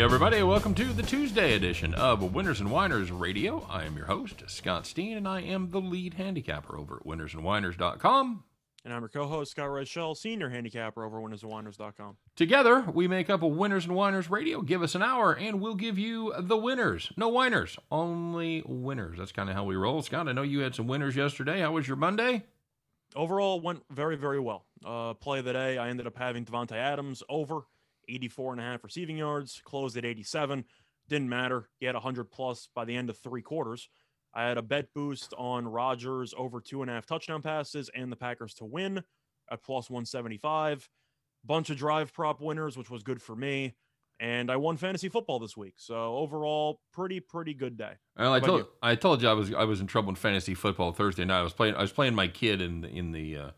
Hey, everybody, welcome to the Tuesday edition of Winners and Whiners Radio. I am your host, Scott Steen, and I am the lead handicapper over at winnersandwhiners.com. And I'm your co-host, Scott Redshell, senior handicapper over at winnersandwhiners.com. Together, we make up a Winners and Whiners Radio. Give us an hour, and we'll give you the winners. No whiners, only winners. That's kind of how we roll. Scott, I know you had some winners yesterday. How was your Monday? Overall, went very, very well. Uh, play of the day, I ended up having Davante Adams over 84 and a half receiving yards, closed at 87. Didn't matter. He had 100 plus by the end of three quarters. I had a bet boost on Rodgers over two and a half touchdown passes and the Packers to win at plus 175. Bunch of drive prop winners, which was good for me. And I won fantasy football this week. So overall, pretty, pretty good day. Well, I told you? I told you I was I was in trouble in fantasy football Thursday night. I was playing I was playing my kid in in the uh,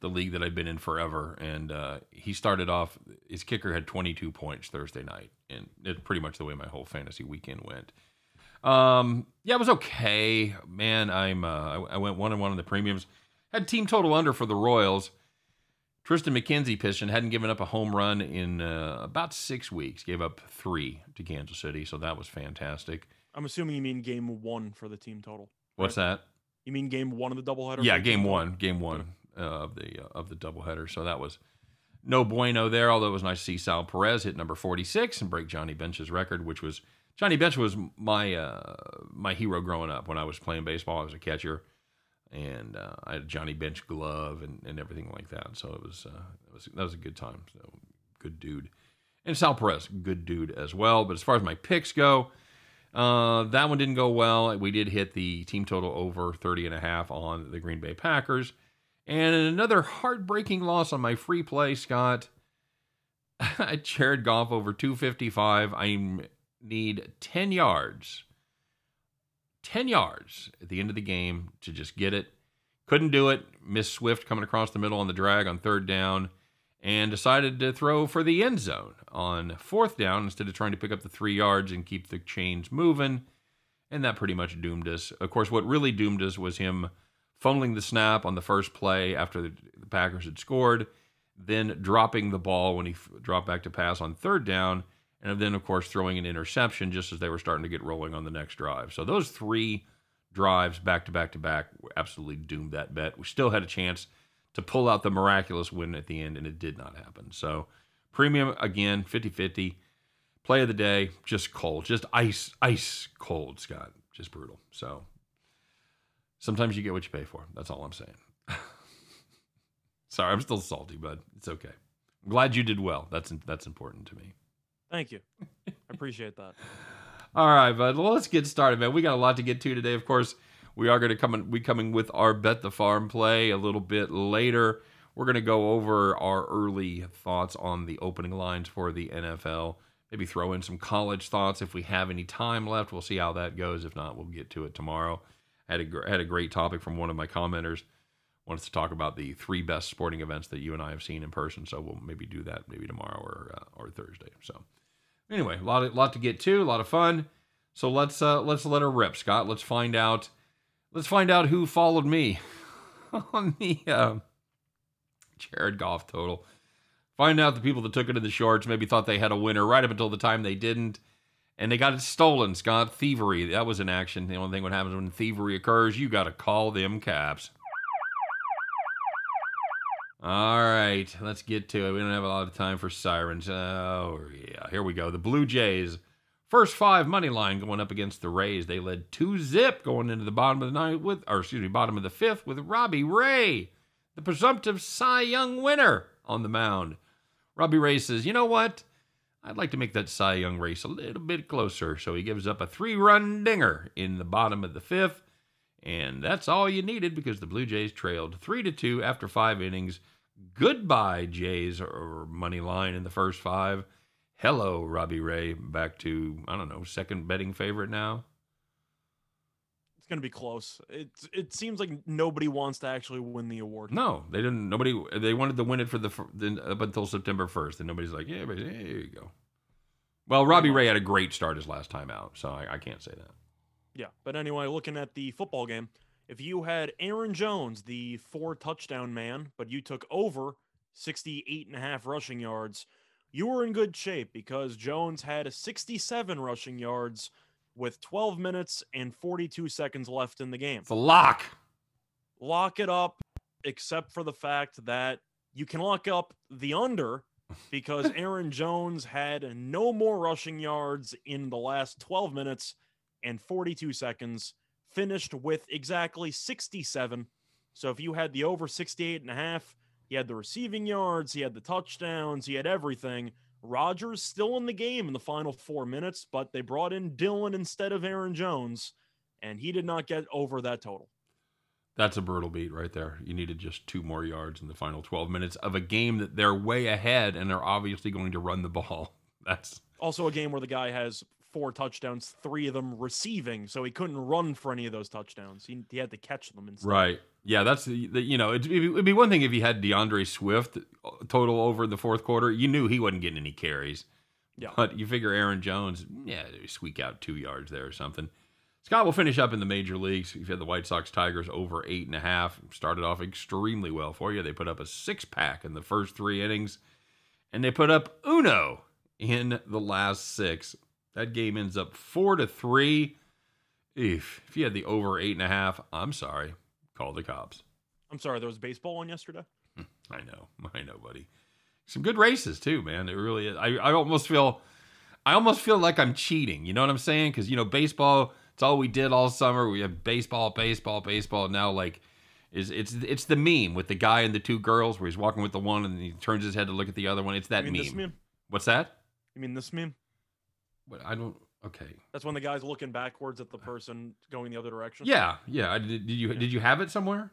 the league that I've been in forever, and uh, he started off. His kicker had 22 points Thursday night, and it's pretty much the way my whole fantasy weekend went. Um, yeah, it was okay, man. I'm uh, I, I went one and one on the premiums. Had team total under for the Royals. Triston McKenzie pitched and hadn't given up a home run in uh, about six weeks. Gave up three to Kansas City, so that was fantastic. I'm assuming you mean game one for the team total. What's that? You mean game one of the doubleheader? Yeah, game one, game one uh, of the uh, of the doubleheader. So that was no bueno there. Although it was nice to see Sal Perez hit number 46 and break Johnny Bench's record, which was Johnny Bench was my uh, my hero growing up when I was playing baseball. I was a catcher, and uh, I had a Johnny Bench glove and, and everything like that. So it was uh, it was that was a good time. So good dude, and Sal Perez, good dude as well. But as far as my picks go. Uh, that one didn't go well. We did hit the team total over 30 and a half on the Green Bay Packers. And another heartbreaking loss on my free play, Scott. I Jared Goff over 255. I need 10 yards. 10 yards at the end of the game to just get it. Couldn't do it. Miss Swift coming across the middle on the drag on third down and decided to throw for the end zone on fourth down instead of trying to pick up the three yards and keep the chains moving. And that pretty much doomed us. Of course, what really doomed us was him fumbling the snap on the first play after the Packers had scored, then dropping the ball when he dropped back to pass on third down, and then, of course, throwing an interception just as they were starting to get rolling on the next drive. So those three drives back to back to back absolutely doomed that bet. We still had a chance to pull out the miraculous win at the end, and it did not happen. So, premium again, 50 50. Play of the day, just cold, just ice, ice cold, Scott. Just brutal. So, sometimes you get what you pay for. That's all I'm saying. Sorry, I'm still salty, but it's okay. I'm glad you did well. That's that's important to me. Thank you. I appreciate that. All right, bud. Well, let's get started, man. We got a lot to get to today. Of course, we are going to come in, we coming with our bet the farm play a little bit later. We're going to go over our early thoughts on the opening lines for the NFL. Maybe throw in some college thoughts if we have any time left. We'll see how that goes. If not, we'll get to it tomorrow. Had a had a great topic from one of my commenters. Wants to talk about the three best sporting events that you and I have seen in person. So we'll maybe do that maybe tomorrow or uh, or Thursday. So anyway, a lot of, lot to get to, a lot of fun. So let's uh, let's let her rip, Scott. Let's find out let's find out who followed me on the uh, Jared Goff total. Find out the people that took it in the shorts maybe thought they had a winner right up until the time they didn't, and they got it stolen. Scott thievery that was an action. The only thing what happens when thievery occurs, you got to call them cops. All right, let's get to it. We don't have a lot of time for sirens. Oh yeah, here we go. The Blue Jays First five money line going up against the Rays. They led two zip going into the bottom of the ninth with, or excuse me, bottom of the fifth with Robbie Ray, the presumptive Cy Young winner on the mound. Robbie Ray says, "You know what? I'd like to make that Cy Young race a little bit closer." So he gives up a three-run dinger in the bottom of the fifth, and that's all you needed because the Blue Jays trailed three to two after five innings. Goodbye, Jays or money line in the first five. Hello, Robbie Ray. Back to I don't know, second betting favorite now. It's gonna be close. It it seems like nobody wants to actually win the award. No, they didn't. Nobody. They wanted to win it for the up until September first, and nobody's like, yeah, but here you go. Well, Robbie Ray had a great start his last time out, so I, I can't say that. Yeah, but anyway, looking at the football game, if you had Aaron Jones, the four touchdown man, but you took over 68 and a half rushing yards you were in good shape because Jones had 67 rushing yards with 12 minutes and 42 seconds left in the game. It's a lock. Lock it up, except for the fact that you can lock up the under because Aaron Jones had no more rushing yards in the last 12 minutes and 42 seconds, finished with exactly 67. So if you had the over 68 and a half, he had the receiving yards, he had the touchdowns, he had everything. Rodgers still in the game in the final four minutes, but they brought in Dillon instead of Aaron Jones, and he did not get over that total. That's a brutal beat right there. You needed just two more yards in the final 12 minutes of a game that they're way ahead and they're obviously going to run the ball. That's also a game where the guy has four touchdowns, three of them receiving, so he couldn't run for any of those touchdowns. He, he had to catch them instead. Right. Yeah, that's the, you know it'd, it'd, be one thing if you had D'Andre Swift uh, total over the fourth quarter. You knew he wasn't getting any carries. Yeah. But you figure Aaron Jones, yeah, squeak out two yards there or something. Scott will finish up in the major leagues. You've had the White Sox Tigers over eight and a half. Started off extremely well for you. They put up a six pack in the first three innings, and they put up uno in the last six. That game ends up four to three. If if you had the over eight and a half, I'm sorry. Call the cops. I'm sorry, there was baseball on yesterday. I know, I know, buddy. Some good races too, man. It really is. I, I almost feel, I almost feel like I'm cheating. You know what I'm saying? Because you know, baseball. It's all we did all summer. We have baseball, baseball, baseball. Now, like, is it's it's the meme with the guy and the two girls where he's walking with the one and he turns his head to look at the other one. It's that meme. Meme. What's that? You mean this meme? What I don't. Okay. That's when the guy's looking backwards at the person going the other direction. Yeah, yeah. Did, did you did you have it somewhere?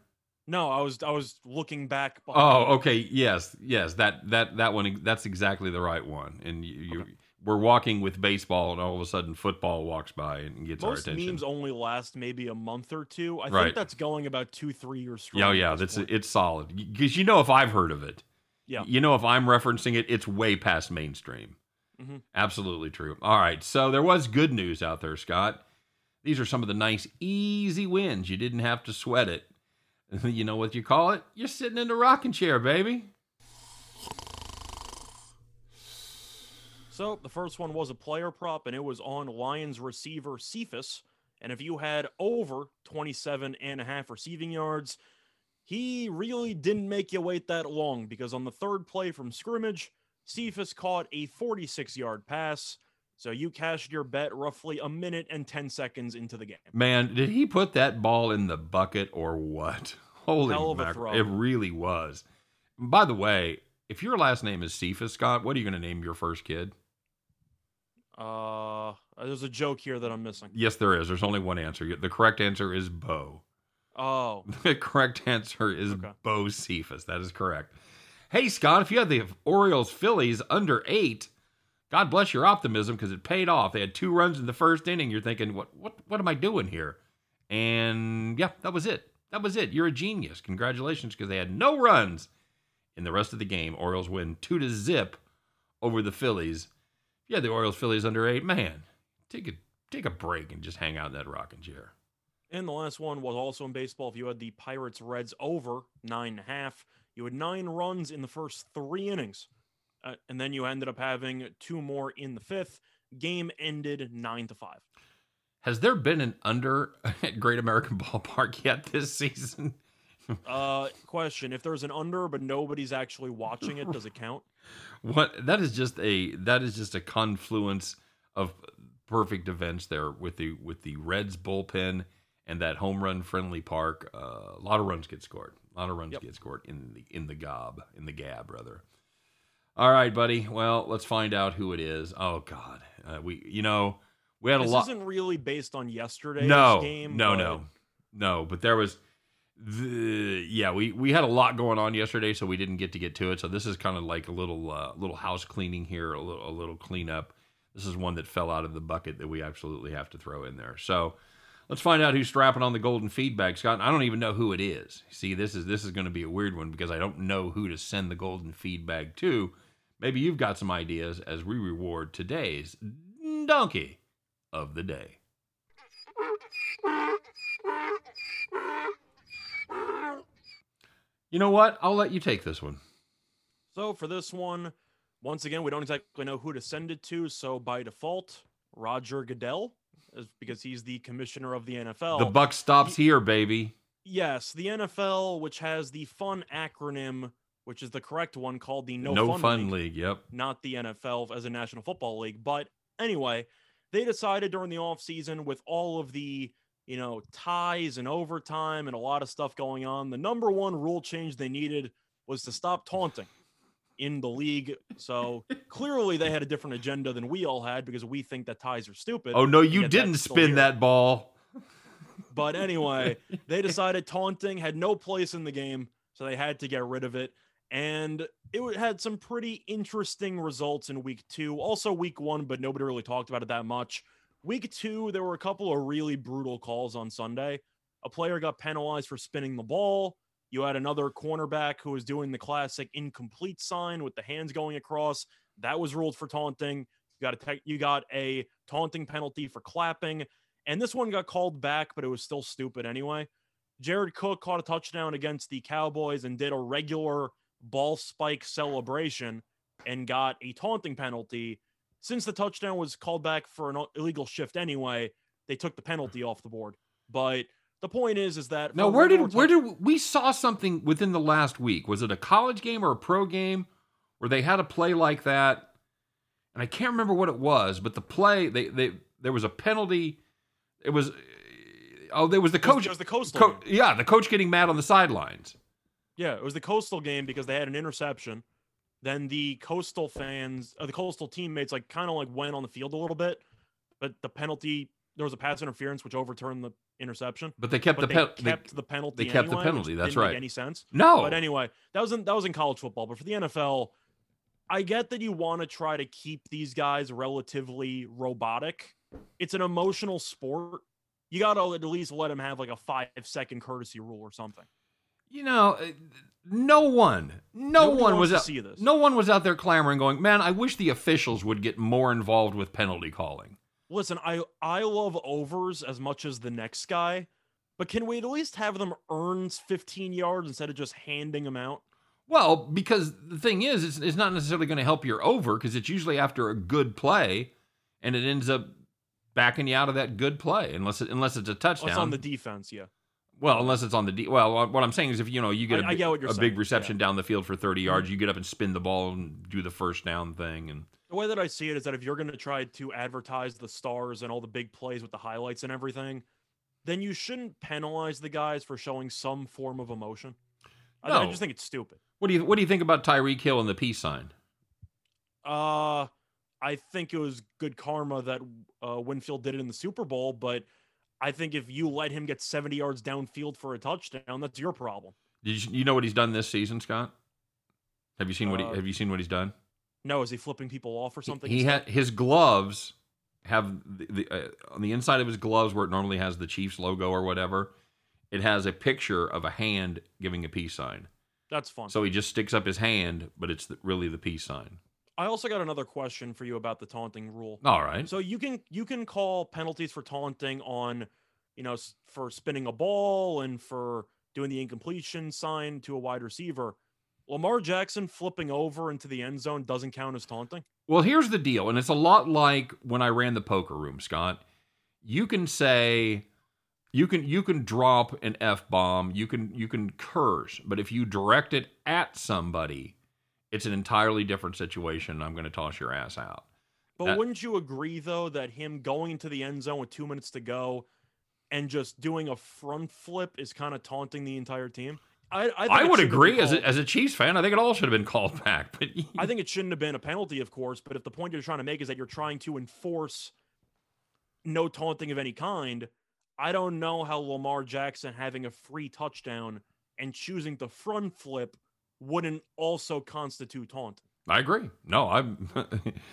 No, I was I was looking back. Oh, okay. Yes, yes. That that that one. That's exactly the right one. And you, you Okay. we're walking with baseball, and all of a sudden, football walks by and gets our attention. Most memes only last maybe a month or two. I Right. think that's going about two, three years strong. Oh, yeah, yeah. That's point. it's solid because you know if I've heard of it. Yeah. You know if I'm referencing it, it's way past mainstream. Mhm. Absolutely true. All right. So there was good news out there, Scott. These are some of the nice, easy wins. You didn't have to sweat it. You know what you call it? You're sitting in the rocking chair, baby. So the first one was a player prop, and it was on Lions receiver Cephus. And if you had over 27 and a half receiving yards, he really didn't make you wait that long because on the third play from scrimmage, Cephus caught a 46 yard pass. So you cashed your bet roughly a minute and 10 seconds into the game. Man, did he put that ball in the bucket or what? Holy Hell of a throw. It really was. By the way, if your last name is Cephus, Scott, what are you going to name your first kid? Uh, there's a joke here that I'm missing. Yes, there is. There's only one answer. The correct answer is Bo. Oh, The correct answer is Okay. Bo Cephus. That is correct. Hey, Scott, if you had the Orioles Phillies under eight, God bless your optimism because it paid off. They had two runs in the first inning. You're thinking, what, what, what am I doing here? And yeah, that was it. That was it. You're a genius. Congratulations because they had no runs in the rest of the game. Orioles win two to zip over the Phillies. Yeah, the Orioles Phillies under eight. Man, take a take a break and just hang out in that rocking chair. And the last one was also in baseball. If you had the Pirates Reds over nine and a half, you had nine runs in the first three innings. Uh, and then you ended up having two more in the fifth. Game ended nine to five. Has there been an under at Great American Ballpark yet this season? Uh, question: If there's an under but nobody's actually watching it, does it count? What that is just a that is just a confluence of perfect events there with the with the Reds bullpen and that home run friendly park. Uh, a lot of runs get scored. A lot of runs Yep. get scored in the in the gob in the gab rather. All right, buddy. Well, let's find out who it is. Oh God, uh, we you know we had a This lot. isn't really based on yesterday's no, game. no, but no, no. But there was, the, yeah, we we had a lot going on yesterday, so we didn't get to get to it. So this is kind of like a little uh, little house cleaning here, a little a little cleanup. This is one that fell out of the bucket that we absolutely have to throw in there. So let's find out who's strapping on the golden feedback, Scott. I don't even know who it is. See, this is this is going to be a weird one because I don't know who to send the golden feedback to. Maybe you've got some ideas as we reward today's donkey of the day. You know what? I'll let you take this one. So for this one, Once again, we don't exactly know who to send it to, so by default, Roger Goodell, because he's the commissioner of the NFL. The buck stops here, baby. Yes, the NFL, which has the fun acronym, which is the correct one, called the No, No, Fun, fun, League, league. Yep. not the NFL as a National Football League. But anyway, they decided during the offseason with all of the you know ties and overtime and a lot of stuff going on, the number one rule change they needed was to stop taunting in the league. So clearly they had a different agenda than we all had because we think that ties are stupid. Oh no, you didn't spin that ball. But anyway, they decided taunting had no place in the game, so they had to get rid of it. And it had some pretty interesting results in week two, also week one, but nobody really talked about it that much. Week two, there were a couple of really brutal calls on Sunday. A player got penalized for spinning the ball. You had another cornerback who was doing the classic incomplete sign with the hands going across. That was ruled for taunting. You got a te- you got a taunting penalty for clapping, and this one got called back, but it was still stupid anyway. Jared Cook caught a touchdown against the Cowboys and did a regular ball spike celebration and got a taunting penalty. Since the touchdown was called back for an illegal shift anyway, they took the penalty off the board. But the point is, is that Now, where did where did we saw something within the last week? Was it a college game or a pro game where they had a play like that? And I can't remember what it was, but the play they they there was a penalty. It was oh, there was the It was- coach. it was the coastal co- yeah, the coach getting mad on the sidelines. Yeah, it was the Coastal game because they had an interception. Then the Coastal fans, uh, the Coastal teammates, like kind of like went on the field a little bit, but the penalty there was a pass interference which overturned the interception. But they kept But the they pen- they- kept the penalty. they kept the anyway, which penalty, that's right. Any sense? no. But anyway, that was in that was in college football. But for the NFL, I get that you want to try to keep these guys relatively robotic. It's an emotional sport. You got to at least let them have like a five second courtesy rule or something. you know, uh, no one, no Nobody one was out, see this. no one was out there clamoring, going, "Man, I wish the officials would get more involved with penalty calling." Listen, I I love overs as much as the next guy, but can we at least have them earn 15 yards instead of just handing them out? Well, because the thing is, it's, it's not necessarily going to help your over because it's usually after a good play, and it ends up backing you out of that good play unless it, unless it's a touchdown. it's on the defense, yeah. well, unless it's on the D. Well, what I'm saying is, if you know you get a I- I get a big reception yeah. down the field for 30 yards, mm-hmm. you get up and spin the ball and do the first down thing, and The way that I see it is that if you're going to try to advertise the stars and all the big plays with the highlights and everything, then you shouldn't penalize the guys for showing some form of emotion. I, I just think it's stupid. what do you what do you think about Tyreek Hill and the peace sign? Uh, I think it was good karma that uh, Winfield did it in the Super Bowl, but I think if you let him get 70 yards downfield for a touchdown, that's your problem. Did you, you know what he's done this season, Scott? Have you seen what he Uh, have you seen what he's done? No, is he flipping people off or something? He instead? had his gloves have the, the uh, on the inside of his gloves where it normally has the Chiefs logo or whatever. It has a picture of a hand giving a peace sign. That's fun. So he just sticks up his hand, but it's the, really the peace sign. I also got another question for you about the taunting rule. All right. So you can you can call penalties for taunting on, you know, for spinning a ball and for doing the incompletion sign to a wide receiver. Lamar Jackson flipping over into the end zone doesn't count as taunting. Well, here's the deal, and it's a lot like when I ran the poker room, Scott. You can say you can you can drop an F bomb, you can you can curse, but if you direct it at somebody, it's an entirely different situation. I'm going to toss your ass out. But That- wouldn't you agree though that him going into the end zone with two minutes to go and just doing a front flip is kind of taunting the entire team? I I, I would shouldn't have been agree as a, as a Chiefs fan. I think it all should have been called back. But I think it shouldn't have been a penalty, of course, but if the point you're trying to make is that you're trying to enforce no taunting of any kind, I don't know how Lamar Jackson having a free touchdown and choosing to front flip wouldn't also constitute taunt. I agree. No, I'm.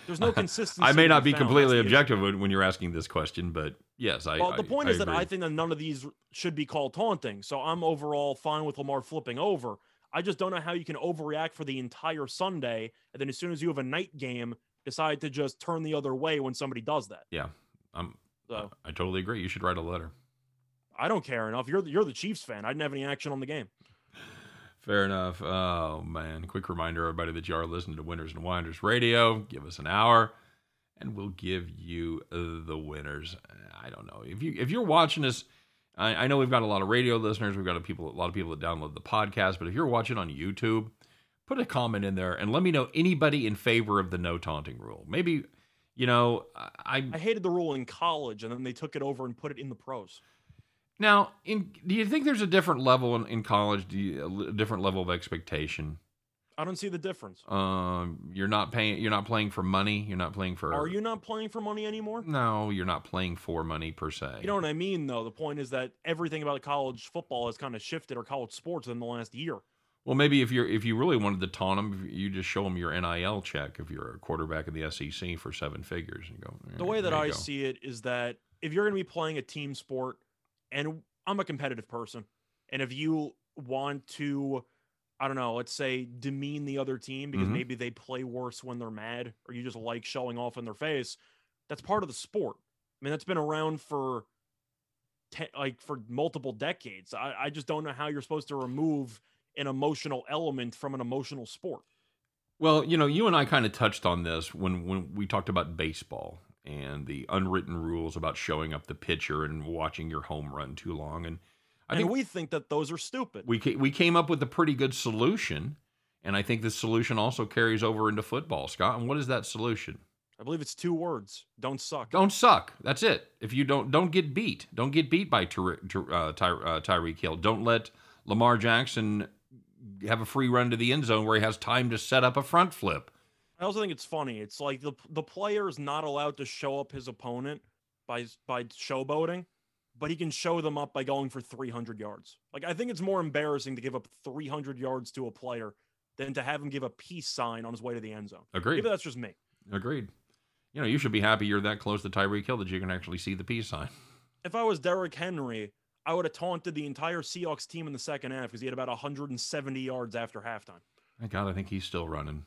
There's no consistency. I may not be completely objective when, when you're asking this question, but yes, I. Well, the point I is that I think that none of these should be called taunting. So I'm overall fine with Lamar flipping over. I just don't know how you can overreact for the entire Sunday, and then as soon as you have a night game, decide to just turn the other way when somebody does that. Yeah, I'm. So I totally agree. You should write a letter. I don't care enough. You're the, you're the Chiefs fan. I didn't have any action on the game. Fair enough. Oh man! Quick reminder, everybody, that you are listening to Winners and Whiners Radio. Give us an hour, and we'll give you the winners. I don't know if you if you're watching us. I, I know we've got a lot of radio listeners. We've got a people, a lot of people that download the podcast. But if you're watching on YouTube, put a comment in there and let me know anybody in favor of the no taunting rule. Maybe, you know, I I hated the rule in college, and then they took it over and put it in the pros. now. In do you think there's a different level in, in college? Do you, a different level of expectation? I don't see the difference. Um, you're not paying. You're not playing for money. You're not playing for. Are you not playing for money anymore? No, you're not playing for money per se. You know what I mean, though. The point is that everything about college football has kind of shifted, or college sports, in the last year. Well, maybe if you're if you really wanted to taunt them, you just show them your NIL check if you're a quarterback in the SEC for seven figures and go. The way that I go. see it is that if you're going to be playing a team sport, and I'm a competitive person, and if you want to, I don't know, let's say demean the other team because Mhm. maybe they play worse when they're mad, or you just like showing off in their face, that's part of the sport. I mean, that's been around for te- like for multiple decades. I, I just don't know how you're supposed to remove an emotional element from an emotional sport. Well, you know, you and I kind of touched on this when when we talked about baseball and the unwritten rules about showing up the pitcher and watching your home run too long. And I and think we think that those are stupid. we we came up with a pretty good solution, and I think this solution also carries over into football, Scott. And what is that solution? I believe it's two words. Don't suck. Don't suck. That's it. If you don't don't get beat, don't get beat by Ty- uh, Ty- uh, Tyreek Hill. Don't let Lamar Jackson have a free run to the end zone where he has time to set up a front flip. I also think it's funny. It's like the the player is not allowed to show up his opponent by by showboating, but he can show them up by going for 300 yards. Like I think it's more embarrassing to give up 300 yards to a player than to have him give a peace sign on his way to the end zone. Agreed. Maybe that's just me. Agreed. You know, you should be happy you're that close to Tyreek Hill that you can actually see the peace sign. If I was Derrick Henry, I would have taunted the entire Seahawks team in the second half because he had about 170 yards after halftime. Thank God, I think he's still running.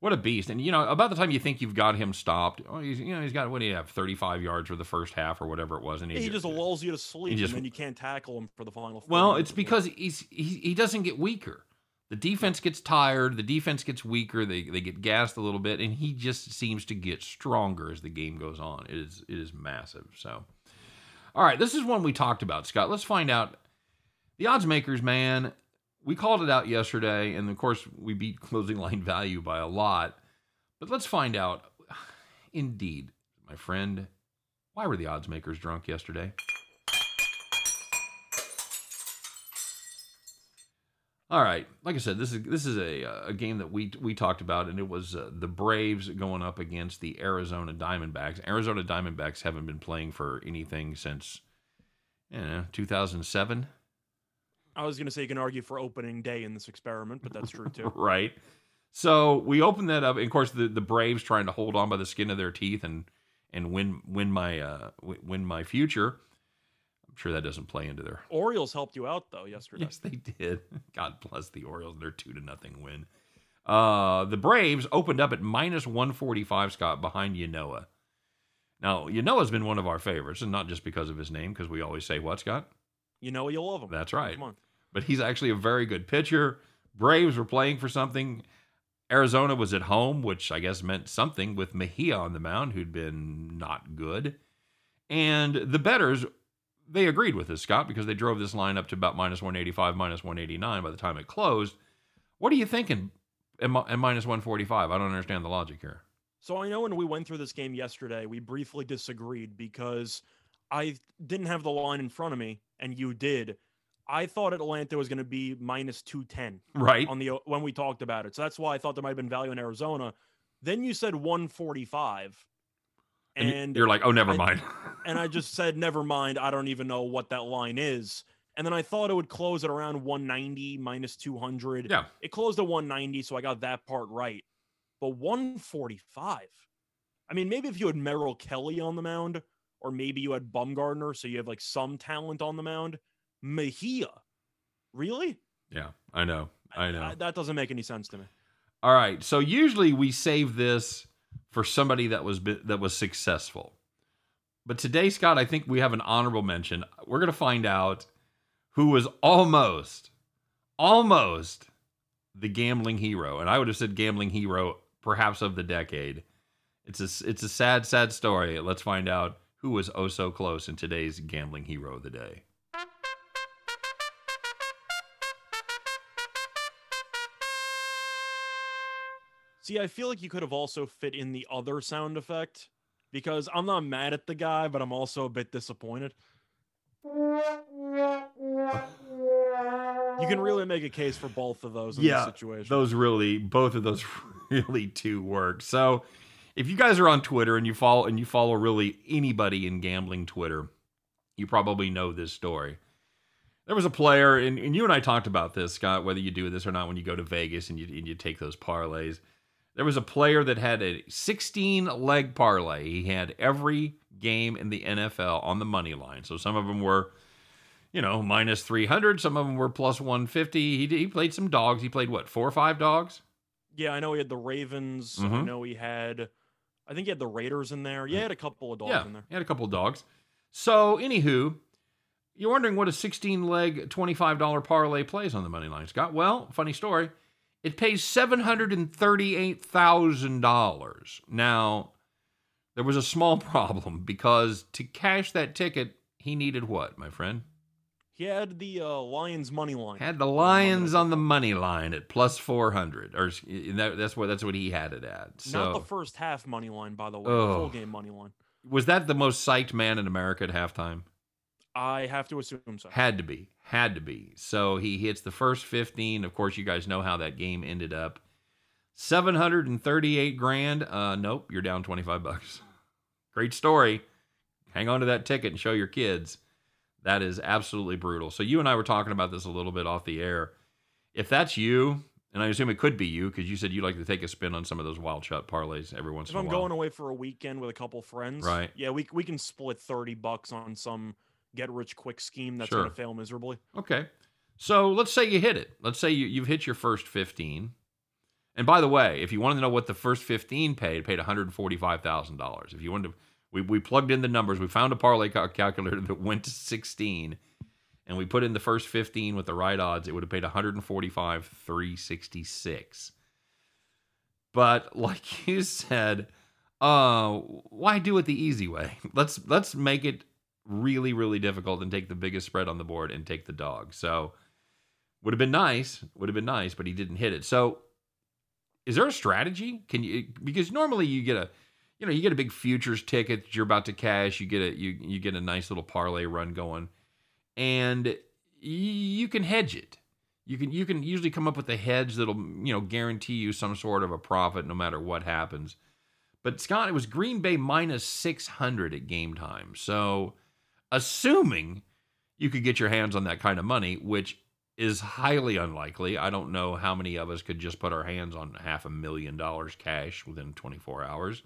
What a beast! And you know, about the time you think you've got him stopped, oh, he's you know he's got what do you have, 35 yards for the first half or whatever it was, and He just just, lulls you to sleep, just- and then you can't tackle him for the final. Well, it's of the game. because he's he, he doesn't get weaker. The defense gets tired. The defense gets weaker. They they get gassed a little bit, and he just seems to get stronger as the game goes on. It is it is massive. So, all right, this is one we talked about, Scott. Let's find out the odds makers, man. We called it out yesterday, and of course we beat closing line value by a lot. But let's find out. Indeed, my friend, why were the odds makers drunk yesterday? All right, like I said, this is this is a a game that we we talked about, and it was uh, the Braves going up against the Arizona Diamondbacks. Arizona Diamondbacks haven't been playing for anything since, you know, 2007, I was going to say you can argue for opening day in this experiment, but that's true too. right? So we open that up, and of course the the Braves trying to hold on by the skin of their teeth and and win win my uh win my future. I'm sure that doesn't play into their Orioles helped you out though yesterday. Yes, they did. God bless the Orioles. Their two to nothing win. Uh, the Braves opened up at minus 145, Scott, behind Ynoa. Now, Ynoa's been one of our favorites, and not just because of his name, because we always say, what, Scott? You know you'll love him. That's right. Come on. But he's actually a very good pitcher. Braves were playing for something. Arizona was at home, which I guess meant something with Mejia on the mound, who'd been not good. And the bettors, they agreed with this, Scott, because they drove this line up to about minus 185, minus 189 by the time it closed. What are you thinking at at minus 145? I don't understand the logic here. So I know when we went through this game yesterday, we briefly disagreed because I didn't have the line in front of me and you did. I thought Atlanta was going to be minus 210 Right? on the when we talked about it. So that's why I thought there might have been value in Arizona. Then you said 145 And, and you're like, oh, never I- mind. and I just said, never mind. I don't even know what that line is. And then I thought it would close at around 190 minus 200. yeah. It closed at 190, so I got that part right. But 145. I mean, maybe if you had Merrill Kelly on the mound, or maybe you had Bumgarner, so you have like some talent on the mound. Mejia, really? Yeah, I know. I know. I- that doesn't make any sense to me. All right. So usually we save this for somebody that was that was successful. But today, Scott, I think we have an honorable mention. We're going to find out who was almost almost the gambling hero, and I would have said gambling hero perhaps of the decade. It's a it's a sad sad story. Let's find out who was oh so close in today's gambling hero of the day. See, I feel like you could have also fit in the other sound effect because I'm not mad at the guy, but I'm also a bit disappointed. You can really make a case for both of those in Yeah, this situation. Those really, both of those really do work. So, if you guys are on Twitter and you follow and you follow really anybody in gambling Twitter, you probably know this story. There was a player, and, and you and I talked about this, Scott, whether you do this or not when you go to Vegas and you and you take those parlays. There was a player that had a 16 leg parlay. He had every game in the NFL on the money line. So some of them were, you know, minus 300. Some of them were plus 150. He, he played some dogs. He played what, four or five dogs? yeah, I know he had the Ravens. I Mhm. know he had, I think he had the Raiders in there. Yeah, he had a couple of dogs yeah, in there. he had a couple of dogs. So, anywho, you're wondering what a 16 leg, $25 parlay plays on the money line, Scott. Well, funny story. It pays $738,000. Now, there was a small problem because to cash that ticket, he needed what, my friend? He had the uh, Lions money line. Had the Lions on the money line at plus 400. Or that, that's what that's what he had it at. So Not the first half money line, by the way. Oh. The full game money line. was that the most psyched man in America at halftime? I have to assume so. Had to be. Had to be. So he hits the first 15. Of course, you guys know how that game ended up. 738 grand. Uh nope, you're down 25 bucks. Great story. Hang on to that ticket and show your kids. That is absolutely brutal. So you and I were talking about this a little bit off the air. If that's you, and I assume it could be you because you said you like to take a spin on some of those wild shot parlays every once If in a I'm while. I'm going away for a weekend with a couple friends, Right. Yeah, we we can split thirty bucks on some get rich quick scheme that's Sure. gonna fail miserably. Okay. So let's say you hit it. Let's say you, you've hit your first 15. And by the way, if you wanted to know what the first 15 paid, paid $145,000. If you wanted to, we, we plugged in the numbers. We found a parlay cal- calculator that went to 16 and we put in the first 15 with the right odds. It would have paid 145, 366. But like you said, uh, why do it the easy way? Let's let's make it really, really difficult and take the biggest spread on the board and take the dog. So would have been nice, would have been nice, but he didn't hit it. So is there a strategy? Can you because normally you get a you know, you get a big futures ticket that you're about to cash, you get a you you get a nice little parlay run going and you can hedge it. You can you can usually come up with a hedge that'll, you know, guarantee you some sort of a profit no matter what happens. But Scott, it was Green Bay minus 600 at game time. So assuming you could get your hands on that kind of money, which is highly unlikely. I don't know how many of us could just put our hands on half a million dollars cash within 24 hours.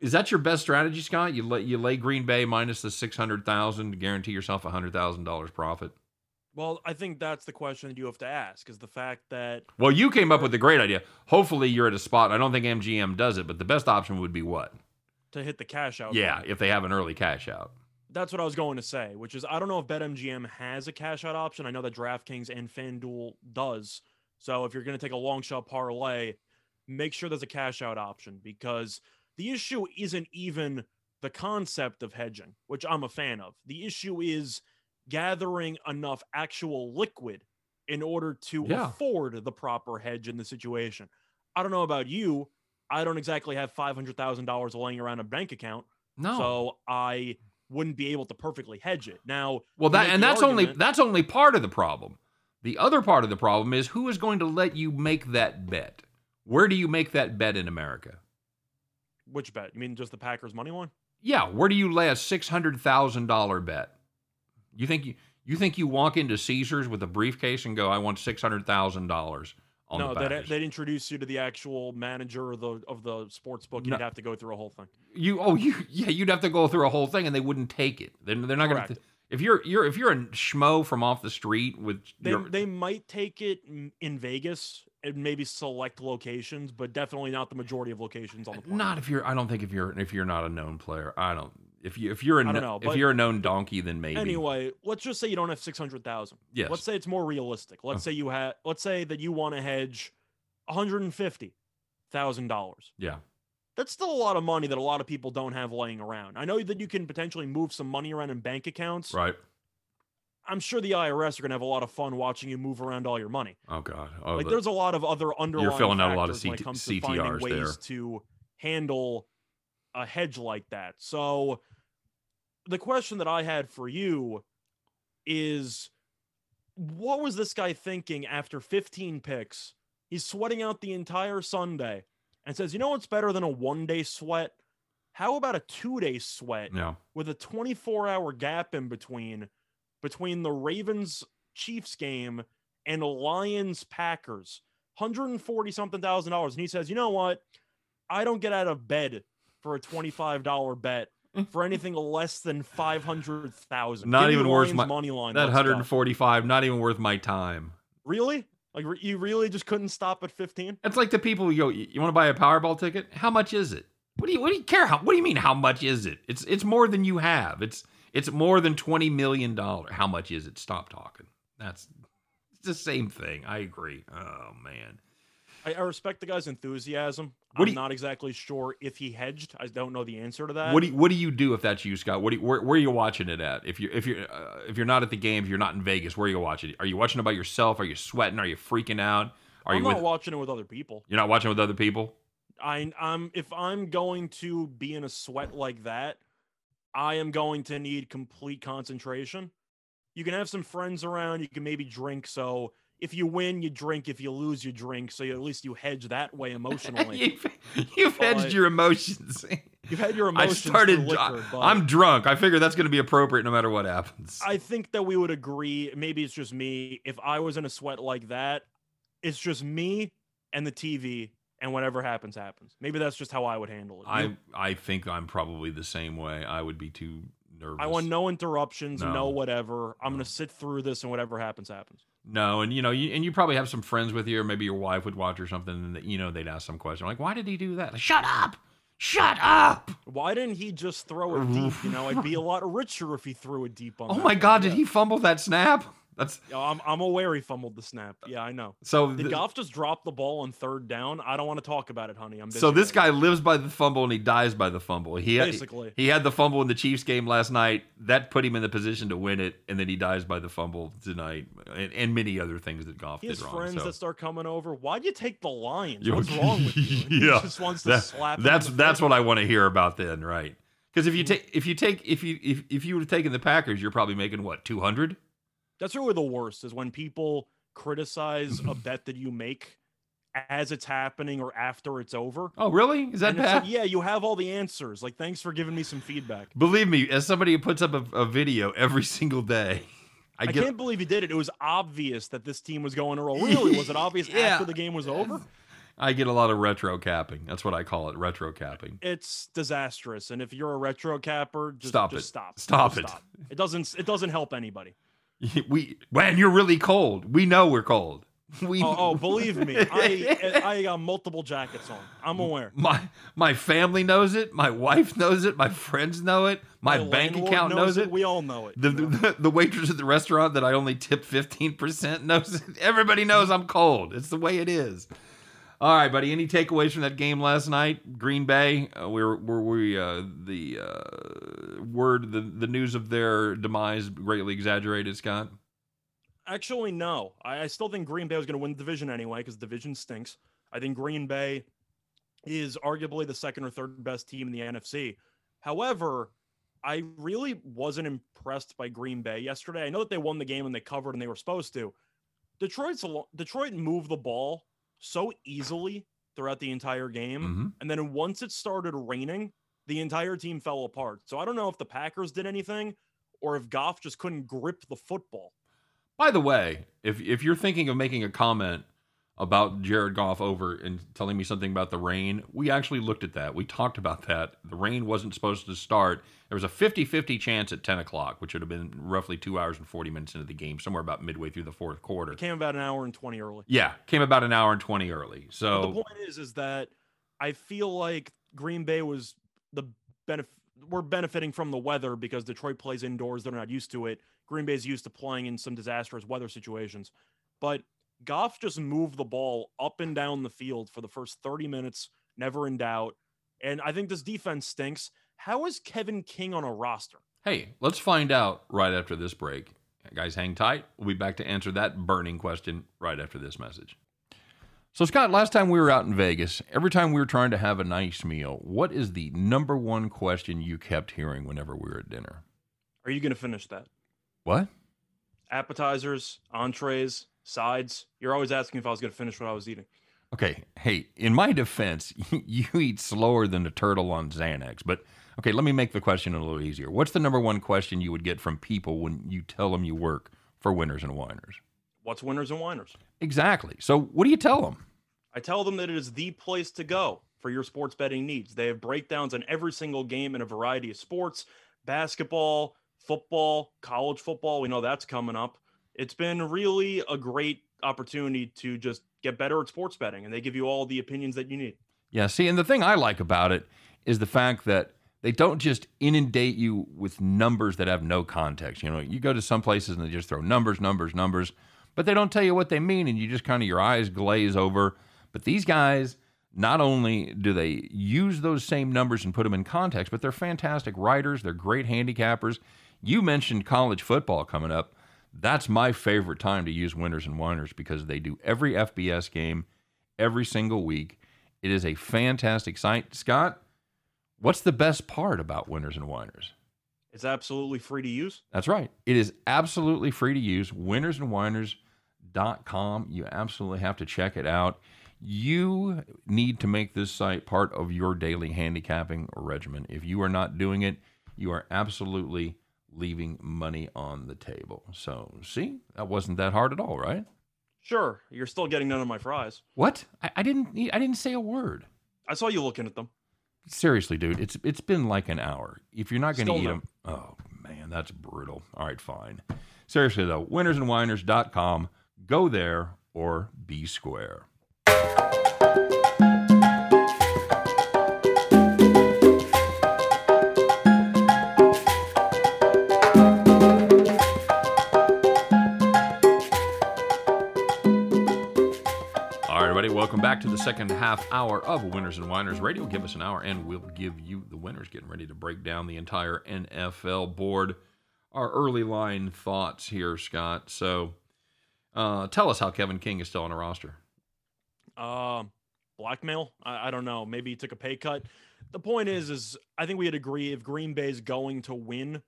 Is that your best strategy, Scott? You lay, you lay Green Bay minus the 600,000 to guarantee yourself a $100,000 profit? Well, I think that's the question that you have to ask is the fact that Well, you came up with a great idea. Hopefully you're at a spot. I don't think MGM does it, but the best option would be what? To hit the cash out. Yeah, if they have an early cash out. That's what I was going to say, which is I don't know if BetMGM has a cash out option. I know that DraftKings and FanDuel does. So if you're going to take a long shot parlay, make sure there's a cash out option because the issue isn't even the concept of hedging, which I'm a fan of. The issue is gathering enough actual liquid in order to Yeah. afford the proper hedge in the situation. I don't know about you. I don't exactly have $500,000 laying around a bank account. No. So I wouldn't be able to perfectly hedge it. Now, Well, that and that's only that's only part of the problem. The other part of the problem is who is going to let you make that bet? Where do you make that bet in America? which bet? You mean just the Packers money line? Yeah, where do you lay a six hundred thousand dollar bet? You think you you think you walk into Caesars with a briefcase and go, "I want six hundred thousand dollars on no, the they'd, they'd introduce you to the actual manager of the of the sports book. You'd No. have to go through a whole thing. you oh you yeah you'd have to go through a whole thing and they wouldn't take it. They're, they're not going to. If you're you're if you're a schmo from off the street with They your, they might take it in- in Vegas and maybe select locations, but definitely not the majority of locations on the planet. Not if you're. I don't think if you're if you're not a known player. I don't. If you if you're a know, if you're a known donkey, then maybe. Anyway, let's just say you don't have six hundred thousand. Yes. Let's say it's more realistic. Let's Oh. say you had. Let's say that you want to hedge one hundred and fifty thousand dollars. yeah. That's still a lot of money that a lot of people don't have laying around. I know that you can potentially move some money around in bank accounts. Right. I'm sure the IRS are going to have a lot of fun watching you move around all your money. Oh God. Oh, like the- there's a lot of other underlying filling out a lot of factors when it CT comes to finding CTRs ways there. to handle a hedge like that. So the question that I had for you is what was this guy thinking after 15 picks? He's sweating out the entire Sunday and says, "You know what's better than a one-day sweat? How about a two-day sweat?" yeah. with a 24 hour gap in between between the Ravens Chiefs game and Lions Packers. 140 something thousand dollars. And he says, you know what? I don't get out of bed for a $25 bet mm. for anything less than 500,000. Not Give even worth my- money line. That let's 145, not even worth my time. Really? Like re- you really just couldn't stop at 15? It's like the people who go, you want to buy a Powerball ticket? How much is it? What do you what do you care? How what do you mean how much is it? It's it's more than you have. It's it's more than twenty million dollars. How much is it? Stop talking. That's it's the same thing. I agree. Oh man. I, I respect the guy's enthusiasm. What I'm not exactly sure if he hedged. I don't know the answer to that. What do you, what do you do if that's you, Scott? What do you, where, where are you watching it at? If you if you uh, if you're not at the game, if you're not in Vegas, where are you watching it? Are you watching it by yourself? Are you sweating? Are you freaking out? Are I'm you not with, watching it with other people. you're not watching with other people? I I'm if I'm going to be in a sweat like that, I am going to need complete concentration. You can have some friends around, you can maybe drink. So if you win, you drink. If you lose, you drink. So you, at least you hedge that way emotionally. you've, you've hedged your emotions. You've had your emotions. through started. liquor, but I'm drunk. I figure that's going to be appropriate no matter what happens. I think that we would agree. Maybe it's just me. If I was in a sweat like that, it's just me and the TV, and whatever happens, happens. Maybe that's just how I would handle it. I I think I'm probably the same way. I would be too nervous. I want no interruptions, no, No. whatever. I'm No. gonna sit through this, and whatever happens, happens. No, and you know, you, and you probably have some friends with you, or maybe your wife would watch or something, and you know they'd ask some question like, "Why did he do that?" Like, Shut up! Shut up! Why didn't he just throw it deep? You know, I'd be a lot richer if he threw it deep on. Oh my. God! Did he fumble that snap? That's I'm, I'm aware he fumbled the snap. Yeah, I know. so. Did th- Goff just drop the ball on third down? I don't want to talk about it, honey. I'm busy so this guy lives by the fumble and he dies by the fumble. He basically. he had the fumble in the Chiefs game last night. That put him in the position to win it, and then he dies by the fumble tonight, and, and many other things that Goff He has did wrong. friends so. that start coming over. Why'd you take the Lions? What's wrong with you? He Yeah, just wants to That- slap. that's that's what I want to hear about then, right? Because if you Mhm. take if you take if you if if you would have taken the Packers, you're probably making what two hundred. That's really the worst is when people criticize a bet that you make as it's happening or after it's over. Oh, really? Is that And bad? like, yeah, you have all the answers. Like, thanks for giving me some feedback. Believe me, as somebody who puts up a, a video every single day, I I, get can't believe he did it. It was obvious that this team was going to roll. Really? Was it obvious Yeah. after the game was over? I get a lot of retro capping. That's what I call it, retro capping. It's disastrous. And if you're a retro capper, just Stop just it. stop. Stop Just it. It doesn't. It doesn't help anybody. We when you're really cold, we know we're cold. We Oh, oh believe me, I I got multiple jackets on. I'm aware. my my family knows it. My wife knows it. My friends know it. My, bank account knows it. We all know it. The, you know? the the waitress at the restaurant that I only tip fifteen percent knows. Everybody knows I'm cold. It's the way it is. All right, buddy. Any takeaways from that game last night? Green Bay. Uh, were were we uh, the uh, word the the news of their demise greatly exaggerated, Scott? Actually, no. I, I still think Green Bay was going to win the division anyway because the division stinks. I think Green Bay is arguably the second or third best team in the NFC. However, I really wasn't impressed by Green Bay yesterday. I know that they won the game and they covered and they were supposed to. Detroit's Detroit moved the ball so easily throughout the entire game, Mm-hmm. and then once it started raining, the entire team fell apart. So I don't know if the Packers did anything or if Goff just couldn't grip the football. By the way, if if you're thinking of making a comment about Jared Goff over and telling me something about the rain, we actually looked at that. We talked about that. The rain wasn't supposed to start. There was a 50-50 chance at 10 o'clock, which would have been roughly two hours and 40 minutes into the game, somewhere about midway through the fourth quarter. It came about an hour and 20 early. Yeah, came about an hour and 20 early. But the point is, is that I feel like Green Bay was the benefit. we're benefiting from the weather because Detroit plays indoors. They're not used to it. Green Bay's used to playing in some disastrous weather situations. But Goff just moved the ball up and down the field for the first 30 minutes, never in doubt. And I think this defense stinks. How is Kevin King on a roster? Hey, let's find out right after this break. Guys, hang tight. We'll be back to answer that burning question right after this message. So, Scott, last time we were out in Vegas, every time we were trying to have a nice meal, what is the number one question you kept hearing whenever we were at dinner? Are you going to finish that? What? Appetizers, entrees, sides. You're always asking if I was going to finish what I was eating. Okay. Hey, in my defense, you eat slower than a turtle on Xanax. But okay, let me make the question a little easier. What's the number one question you would get from people when you tell them you work for Winners and Whiners? What's Winners and Whiners? Exactly. So, what do you tell them? I tell them that it is the place to go for your sports betting needs. They have breakdowns on every single game in a variety of sports basketball, football, college football. We know that's coming up. It's been really a great opportunity to just get better at sports betting, and they give you all the opinions that you need. Yeah. See, and the thing I like about it is the fact that they don't just inundate you with numbers that have no context. You know, you go to some places and they just throw numbers, numbers, numbers, but they don't tell you what they mean, and you just kind of your eyes glaze over. But these guys, not only do they use those same numbers and put them in context, but they're fantastic writers. They're great handicappers. You mentioned college football coming up. That's my favorite time to use winners and whiners because they do every FBS game every single week. It is a fantastic site. Scott, what's the best part about winners and whiners? It's absolutely free to use. That's right. It is absolutely free to use. Winnersandwhiners.com. You absolutely have to check it out. You need to make this site part of your daily handicapping regimen. If you are not doing it, you are absolutely leaving money on the table. So, see, that wasn't that hard at all, right? Sure, you're still getting none of my fries. What? I, I didn't. I didn't say a word. I saw you looking at them. Seriously, dude, it's it's been like an hour. If you're not going to eat no. them, oh man, that's brutal. All right, fine. Seriously though, winnersandwhiners.com. Go there or be square. Welcome back to the second half hour of Winners and Whiners Radio. Give us an hour and we'll give you the winners. Getting ready to break down the entire NFL board. Our early line thoughts here, Scott. So uh, tell us how Kevin King is still on a roster. Um, blackmail? I, I don't know. Maybe he took a pay cut. The point is, is I think we'd agree if Green Bay is going to win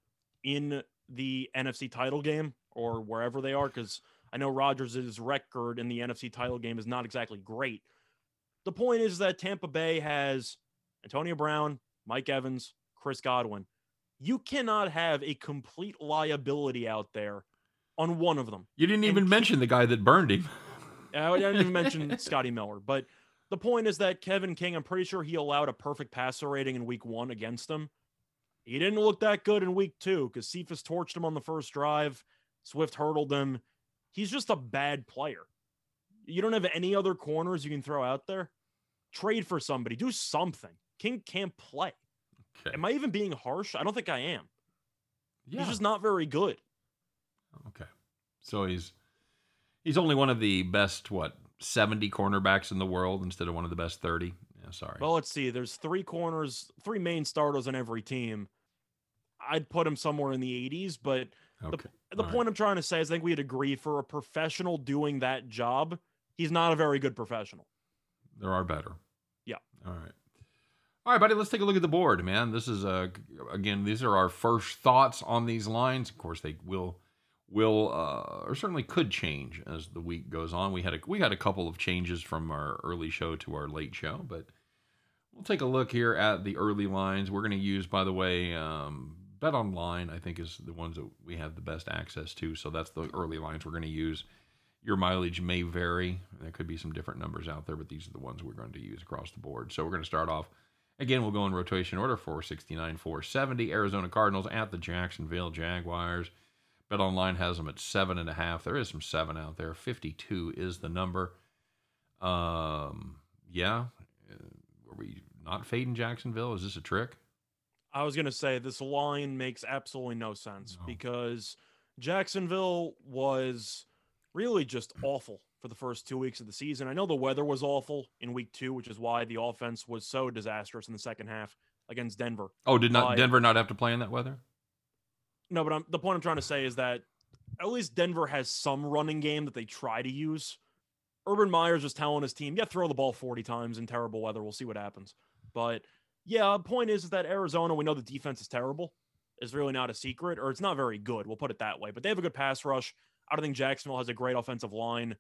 in the NFC title game or wherever they are, because I know Rodgers' record in the NFC title game is not exactly great. The point is that Tampa Bay has Antonio Brown, Mike Evans, Chris Godwin. You cannot have a complete liability out there on one of them. You didn't And even Ke- mention the guy that burned him. Uh, I didn't even mention Scotty Miller, but the point is that Kevin King, I'm pretty sure he allowed a perfect passer rating in week one against him. He didn't look that good in week two because Cephus torched him on the first drive. Swift hurdled him. He's just a bad player. You don't have any other corners you can throw out there. Trade for somebody. Do something. King can't play. Okay. Am I even being harsh? I don't think I am. Yeah. He's just not very good. Okay. So he's he's only one of the best what 70 cornerbacks in the world instead of one of the best 30. Yeah, sorry. Well, let's see. There's three corners, three main starters on every team. I'd put him somewhere in the 80s, but okay. the All point I'm trying to say is I think we'd agree for a professional doing that job, he's not a very good professional. There are better. Yeah. All right. All right, buddy. Let's take a look at the board, man. This is uh again. These are our first thoughts on these lines. Of course, they will will uh, or certainly could change as the week goes on. We had a we had a couple of changes from our early show to our late show, but we'll take a look here at the early lines. We're going to use, by the way, um, Bet Online. I think is the ones that we have the best access to. So that's the early lines we're going to use. Your mileage may vary. There could be some different numbers out there, but these are the ones we're going to use across the board. So we're going to start off. Again, we'll go in rotation order 469, 470. Arizona Cardinals at the Jacksonville Jaguars. Bet Online has them at seven and a half. There is some seven out there. 52 is the number. Um, yeah. Uh, Were we not fading Jacksonville? Is this a trick? I was gonna say this line makes absolutely no sense No. because Jacksonville was really just awful for the first two weeks of the season. I know the weather was awful in week two, which is why the offense was so disastrous in the second half against Denver. Oh, did not Denver not have to play in that weather? No, but I'm, the point I'm trying to say is that at least Denver has some running game that they try to use. Urban Meyer's just telling his team, yeah, throw the ball 40 times in terrible weather. We'll see what happens. But yeah, point is, is that Arizona, we know the defense is terrible. Is really not a secret, or it's not very good. We'll put it that way. But they have a good pass rush. I don't think Jacksonville has a great offensive line.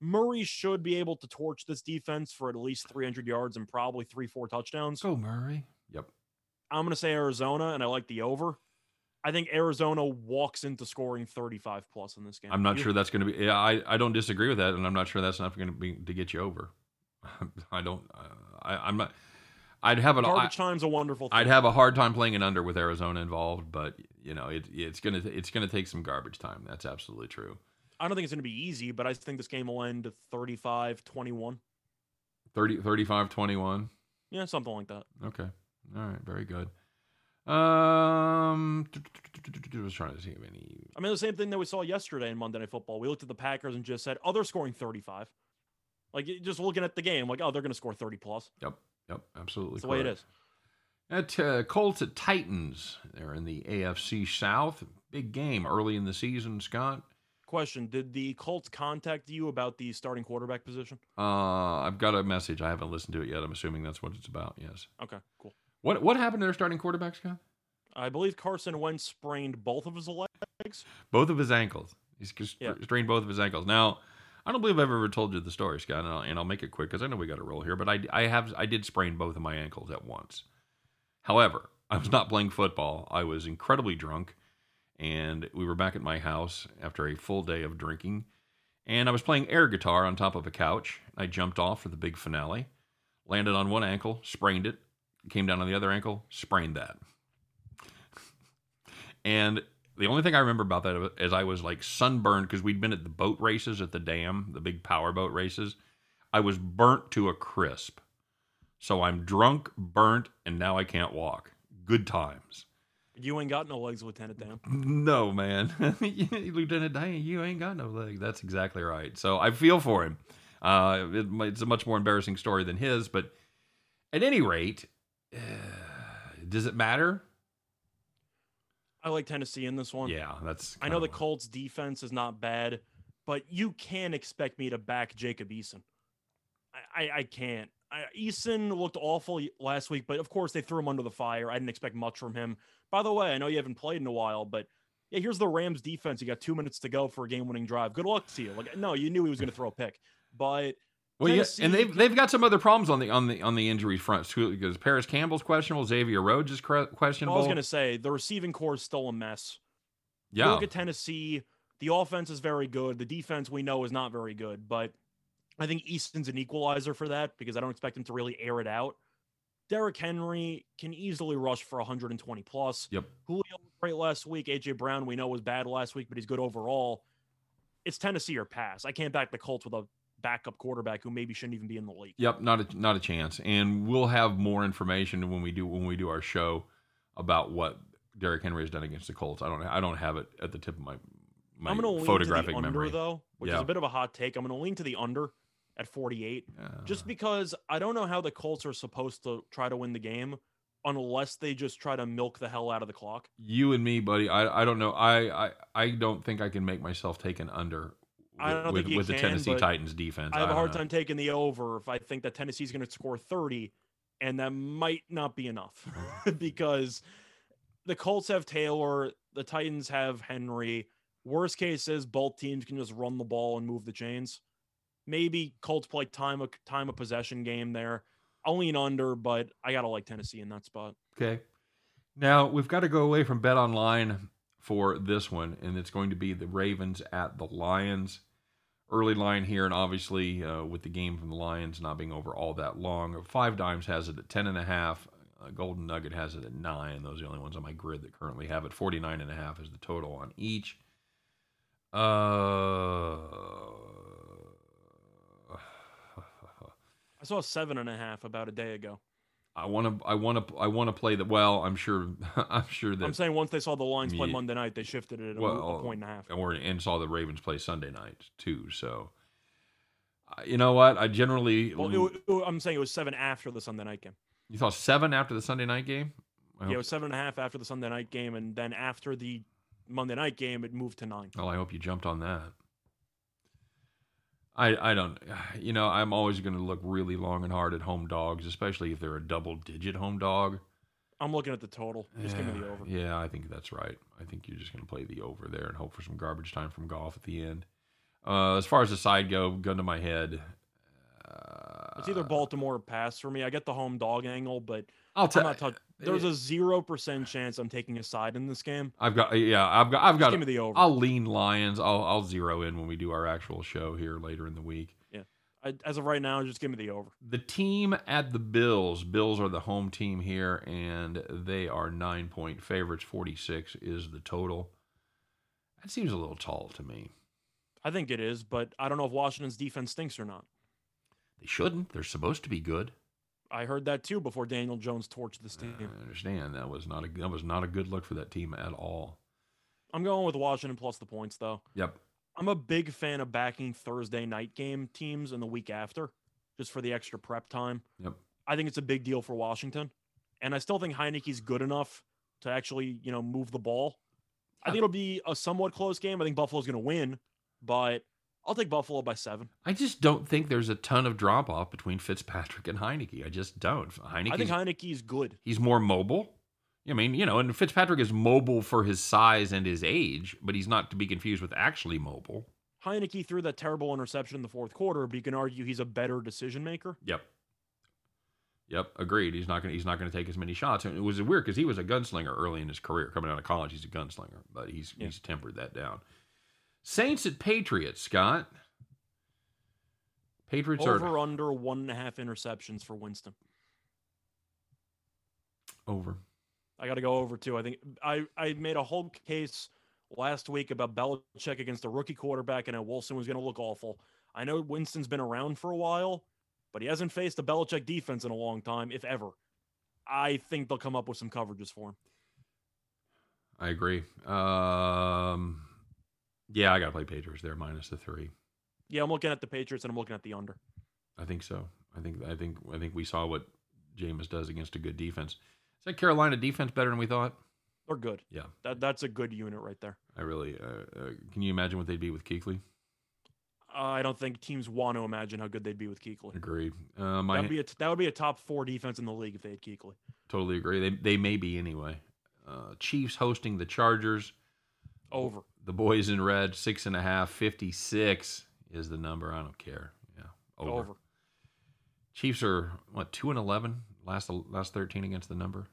Murray should be able to torch this defense for at least 300 yards and probably three, four touchdowns. Go Murray. Yep. I'm going to say Arizona, and I like the over. I think Arizona walks into scoring 35 plus in this game. I'm not You- sure that's going to be. Yeah, I, I don't disagree with that, and I'm not sure that's not going to be to get you over. I don't. I, I'm not. I'd have an. I, Garbage time's a wonderful thing. I'd have a hard time playing an under with Arizona involved, but you know it, it's gonna it's gonna take some garbage time. That's absolutely true. I don't think it's going to be easy, but I think this game will end 35 21. 30, 35, 21. Yeah, something like that. Okay. All right. Very good. Um, I was trying to see if any. I mean, the same thing that we saw yesterday in Monday Night Football. We looked at the Packers and just said, oh, they're scoring 35. Like, just looking at the game, like, oh, they're going to score 30 plus. Yep. Yep. Absolutely. That's the way it is. At uh, Colts at Titans, they're in the AFC South. Big game early in the season, Scott. Question Did the Colts contact you about the starting quarterback position? Uh, I've got a message. I haven't listened to it yet. I'm assuming that's what it's about. Yes. Okay, cool. What What happened to their starting quarterback, Scott? I believe Carson Wentz sprained both of his legs. Both of his ankles. He's Yeah. strained both of his ankles. Now, I don't believe I've ever told you the story, Scott, and I'll, and I'll make it quick because I know we got to roll here. But I, I have I did sprain both of my ankles at once. However, I was not playing football. I was incredibly drunk, and we were back at my house after a full day of drinking, and I was playing air guitar on top of a couch. I jumped off for the big finale, landed on one ankle, sprained it, came down on the other ankle, sprained that. And the only thing I remember about that is I was like sunburned because we'd been at the boat races at the dam, the big power boat races. I was burnt to a crisp. So I'm drunk, burnt, and now I can't walk. Good times. You ain't got no legs, Lieutenant Dan. No, man. Lieutenant Dan, you ain't got no legs. That's exactly right. So I feel for him. Uh, it, it's a much more embarrassing story than his, but at any rate, uh, does it matter? I like Tennessee in this one. Yeah, that's. I know the Colts defense is not bad, but you can expect me to back Jacob Eason. I, I, I can't. I, Eason looked awful last week, but of course they threw him under the fire. I didn't expect much from him. By the way, I know you haven't played in a while, but yeah, here's the Rams defense. You got two minutes to go for a game-winning drive. Good luck to you. Like, no, you knew he was going to throw a pick, but Well, yeah, and they've they've got some other problems on the on the on the injury front too, because Parris Campbell's questionable, Xavier Rhodes is cre- I was going to say the receiving corps is still a mess. You yeah, look at Tennessee. The offense is very good. The defense we know is not very good, but I think Eason's an equalizer for that because I don't expect him to really air it out. Derrick Henry can easily rush for 120 plus. Yep. Julio was great last week. AJ Brown we know was bad last week, but he's good overall. It's Tennessee or pass. I can't back the Colts with a backup quarterback who maybe shouldn't even be in the league. Yep, not a not a chance. And we'll have more information when we do when we do our show about what Derrick Henry has done against the Colts. I don't I don't have it at the tip of my my I'm lean photographic to the under memory. though, which is a bit of a hot take. I'm going to lean to the under at 48. Uh, just because I don't know how the Colts are supposed to try to win the game unless they just try to milk the hell out of the clock. you and me, buddy. I I don't know. I I, I don't think I can make myself take an under. I don't with, think with the Tennessee Titans defense. I have a hard know. time taking the over if I think that Tennessee's going to score 30, and that might not be enough because the Colts have Taylor, the Titans have Henry. Worst case is both teams can just run the ball and move the chains. Maybe Colts play time of time of possession game there. I'll lean under, but I gotta like Tennessee in that spot. Okay. Now we've got to go away from Bet Online for this one, and it's going to be the Ravens at the Lions. Early line here, and obviously uh, with the game from the Lions not being over all that long, Five Dimes has it at ten and a half. Uh, Golden Nugget has it at nine. Those are the only ones on my grid that currently have it. Forty nine and a half is the total on each. Uh, I saw seven and a half about a day ago. I want to. I want to. I want to play the. Well, I'm sure. I'm sure that. I'm saying once they saw the Lions play Yeah. Monday night, they shifted it a, Well, a point and a half. or and saw the Ravens play Sunday night too. So, you know what? I generally. Well, it, it I'm saying it was seven after the Sunday night game. you thought seven after the Sunday night game? I Yeah, it was seven and a half after the Sunday night game, and then after the Monday night game, it moved to nine. well, I hope you jumped on that. I I don't. You know, I'm always going to look really long and hard at home dogs, especially if they're a double digit home dog. I'm looking at the total. Just give me the Yeah, over. Yeah, I think that's right. I think you're just going to play the over there and hope for some garbage time from Goff at the end. Uh, as far as the side go, gun to my head. Uh, It's either Baltimore or pass for me. I get the home dog angle, but I'll I'm tell. not touch- There's a zero percent chance I'm taking a side in this game. I've got. Yeah, I've got. I've Just got. give me the over. I'll lean Lions. I'll I'll zero in when we do our actual show here later in the week. I, as of right now, just give me the over. The team at the Bills. Bills are the home team here, and they are nine point favorites. Forty six is the total. That seems a little tall to me. I think it is, but I don't know if Washington's defense stinks or not. They shouldn't. They're supposed to be good. I heard that too before Daniel Jones torched this team. I understand that was not a that was not a good look for that team at all. I'm going with Washington plus the points, though. Yep. I'm a big fan of backing Thursday night game teams in the week after, just for the extra prep time. Yep. I think it's a big deal for Washington, and I still think Heinicke's good enough to actually, you know, move the ball. I think it'll be a somewhat close game. I think Buffalo's going to win, but I'll take Buffalo by seven. I just don't think there's a ton of drop off between Fitzpatrick and Heinicke. I just don't. Heinicke. I think Heinicke's good. he's more mobile. I mean, you know, and Fitzpatrick is mobile for his size and his age, but he's not to be confused with actually mobile. Heinicke threw that terrible interception in the fourth quarter, but you can argue he's a better decision maker. Yep. Yep, agreed. He's not going. to He's not going to take as many shots. And it was weird because he was a gunslinger early in his career, coming out of college. He's a gunslinger, but he's Yeah. he's tempered that down. Saints at Patriots, Scott. Patriots Over are under one and a half interceptions for Winston. over. I got to go over too. I think I, I made a whole case last week about Belichick against a rookie quarterback and how Wilson was going to look awful. I know Winston's been around for a while, but he hasn't faced a Belichick defense in a long time, if ever. I think they'll come up with some coverages for him. I agree. Um, yeah, I got to play Patriots there minus the three. Yeah, I'm looking at the Patriots and I'm looking at the under. I think so. I think I think I think we saw what Jameis does against a good defense. Is that Carolina defense better than we thought? They're good. Yeah, That that's a good unit right there. I really. Uh, uh, can you imagine what they'd be with Kuechly? I don't think teams want to imagine how good they'd be with Kuechly. Agreed. Uh, my That'd be a, that would be a top four defense in the league if they had Kuechly. totally agree. They they may be anyway. Uh, Chiefs hosting the Chargers. Over. The boys in red, six and a half, 56 is the number. I don't care. Yeah, over. Over. Chiefs are what two and eleven last last thirteen against the number.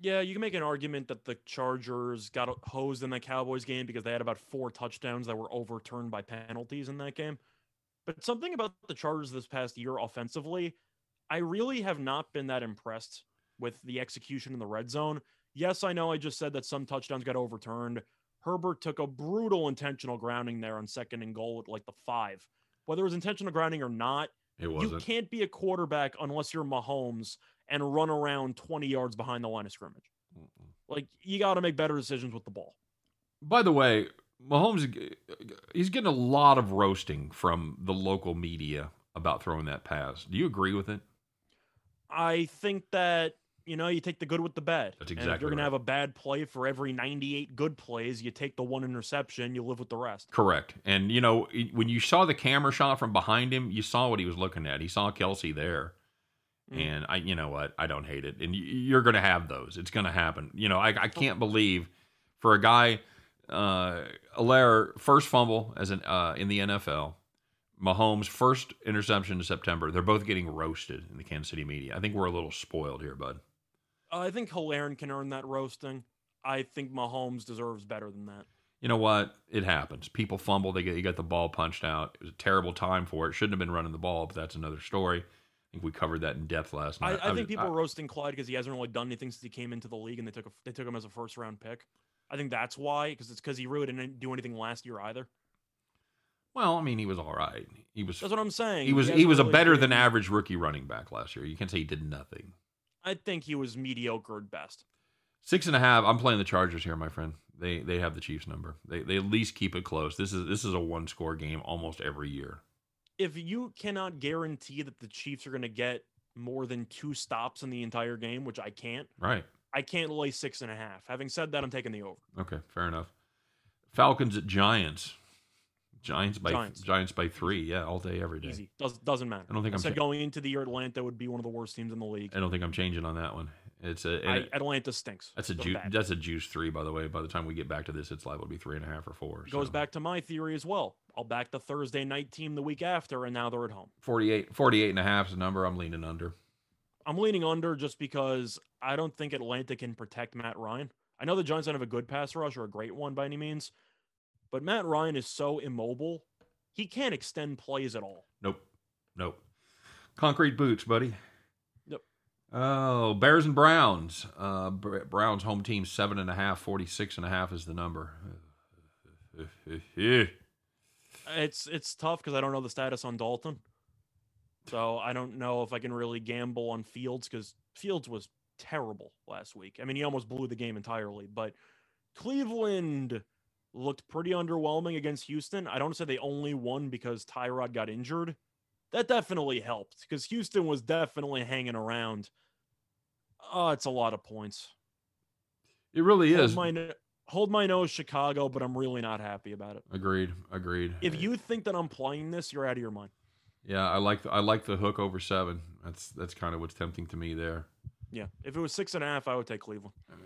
Yeah, you can make an argument that the Chargers got hosed in the Cowboys game because they had about four touchdowns that were overturned by penalties in that game. But something about the Chargers this past year offensively, I really have not been that impressed with the execution in the red zone. Yes, I know I just said that some touchdowns got overturned. Herbert took a brutal intentional grounding there on second and goal at like the five. Whether it was intentional grounding or not, It you wasn't. You can't be a quarterback unless you're Mahomes and run around 20 yards behind the line of scrimmage. Mm-mm. Like you got to make better decisions with the ball. By the way, Mahomes he's getting a lot of roasting from the local media about throwing that pass. Do you agree with it? I think that you know you take the good with the bad. That's And if you're gonna right. have a bad play for every 98 good plays, you take the one interception, you live with the rest. Correct. And you know, when you saw the camera shot from behind him, you saw what he was looking at. He saw Kelce there. Mm. And I, you know what? I don't hate it. And you're going to have those. It's going to happen. You know, I, I can't believe for a guy, uh, Helaire first fumble as an uh, in the NFL, Mahomes first interception in September. They're both getting roasted in the Kansas City media. I think we're a little spoiled here, bud. I think Helaire can earn that roasting. I think Mahomes deserves better than that. You know what? It happens. People fumble. They get you got the ball punched out. It was a terrible time for it. Shouldn't have been running the ball, but that's another story. I think we covered that in depth last I, night. I, was- think people are roasting Clyde because he hasn't really done anything since he came into the league, and they took a, they took him as a first round pick. I think that's why, because it's because he really didn't do anything last year either. well, I mean, he was all right. He was That's what I'm saying. he was he hasn't was a better than average rookie running back last year. You can't say he did nothing. I think he was mediocre at best. Six and a half. I'm playing the Chargers here, my friend. They they have the Chiefs number. They they at least keep it close. This is this is a one score game almost every year. If you cannot guarantee that the Chiefs are going to get more than two stops in the entire game, which I can't, Right. I can't lay six and a half. Having said that, I'm taking the over. Okay. Fair enough. Falcons at Giants. Giants by Giants. Giants by three. Yeah, all day, every day. Easy. Does, doesn't matter. I don't think I I'm said cha- going into the year, Atlanta would be one of the worst teams in the league. I don't think I'm changing on that one. It's a I, Atlanta stinks. that's a juice that's a juice three, by the way. By the time we get back to this, it's liable to be three and a half or four. Goes so. back to my theory as well. I'll back the Thursday night team the week after, and now they're at home. 48, 48 and a half is the number. I'm leaning under. I'm leaning under just because I don't think Atlanta can protect Matt Ryan. I know the Giants don't have a good pass rush or a great one by any means, but Matt Ryan is so immobile. He can't extend plays at all. Nope. Nope. Concrete boots, buddy. Yep. Oh, Bears and Browns. Uh, Br- Browns home team seven and a half. 46 and a half is the number. It's it's tough because I don't know the status on Dalton. So I don't know if I can really gamble on Fields because Fields was terrible last week. I mean, he almost blew the game entirely, but Cleveland looked pretty underwhelming against Houston. I don't say they only won because Tyrod got injured. That definitely helped because Houston was definitely hanging around. Oh, it's a lot of points. It really Hold is. my, hold my nose, Chicago, but I'm really not happy about it. Agreed. Agreed. If you think that I'm playing this, you're out of your mind. yeah, I like the, I like the hook over seven. That's that's kind of what's tempting to me there. Yeah. If it was six and a half, I would take Cleveland. Uh,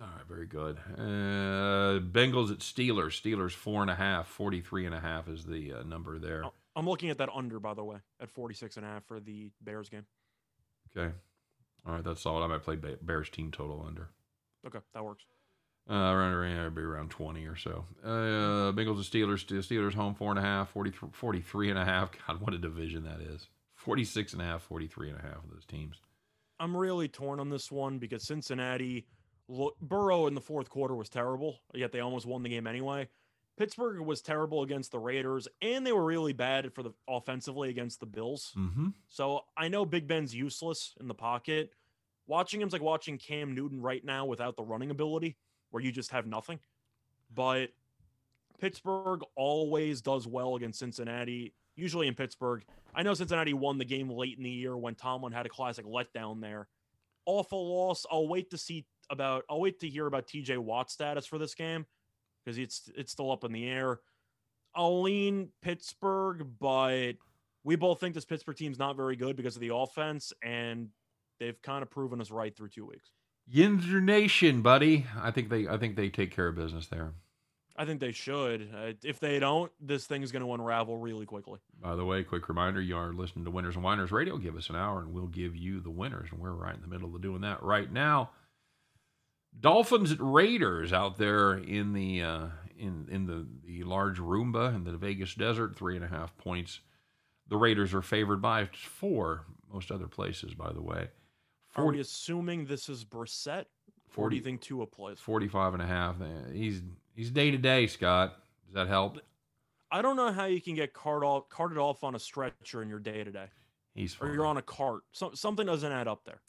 All right, very good. Uh, Bengals at Steelers. Steelers four and a half. 43 and a half is the uh, number there. Oh, I'm looking at that under, by the way, at 46 and a half for the Bears game. Okay. All right, that's solid. I might play Bears team total under. Okay, that works. Uh, around, around, be around 20 or so. Uh, Bengals and Steelers. Steelers home four and a half, 43, 43 and a half. God, what a division that is. 46 and a half, 43 and a half of those teams. I'm really torn on this one because Cincinnati, look, Burrow in the fourth quarter was terrible, yet they almost won the game anyway. Pittsburgh was terrible against the Raiders, and they were really bad for the offensively against the Bills. Mm-hmm. So I know Big Ben's useless in the pocket. Watching him's like watching Cam Newton right now without the running ability, where you just have nothing. But Pittsburgh always does well against Cincinnati, usually in Pittsburgh. I know Cincinnati won the game late in the year when Tomlin had a classic letdown there. Awful loss. I'll wait to see about I'll wait to hear about TJ Watt's status for this game because it's it's still up in the air. I'll lean Pittsburgh, but we both think this Pittsburgh team's not very good because of the offense, and they've kind of proven us right through two weeks. Yinzer Nation, buddy. I think they I think they take care of business there. I think they should. Uh, if they don't, this thing is going to unravel really quickly. By the way, quick reminder, you are listening to Winners and Whiners Radio. Give us an hour and we'll give you the winners. And we're right in the middle of doing that right now. Dolphins at Raiders out there in the uh, in in the, the large Roomba in the Vegas desert, three and a half points. The Raiders are favored by four, most other places, by the way. Are we 40, assuming this is Brissett? Or 40 do you think Tua plays? 45 and a half. Uh, He's he's day to day, Scott. Does that help? I don't know how you can get cart off, carted off on a stretcher in your day to day, He's or you're on a cart. So, something doesn't add up there.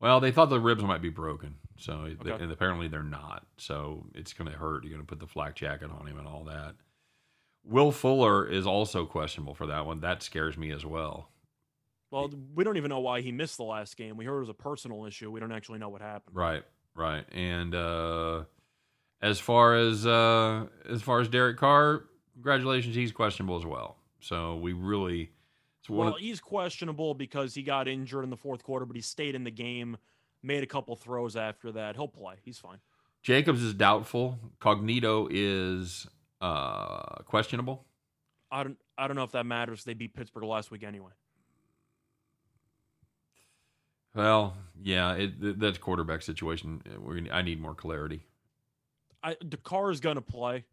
Well, they thought the ribs might be broken, so Okay. and apparently they're not. So it's going to hurt. You're going to put the flak jacket on him and all that. Will Fuller is also questionable for that one. That scares me as well. Well, we don't even know why he missed the last game. We heard it was a personal issue. We don't actually know what happened. Right, right. And uh, as far as uh, as far as Derek Carr, congratulations, he's questionable as well. So we really, it's Well, he's questionable because he got injured in the fourth quarter, but he stayed in the game, made a couple throws after that. He'll play. He's fine. Jacobs is doubtful. Cognito is uh, questionable. I don't. I don't know if that matters. They beat Pittsburgh last week anyway. Well, yeah, it, th- that quarterback situation. I need more clarity. I the Carr is gonna play.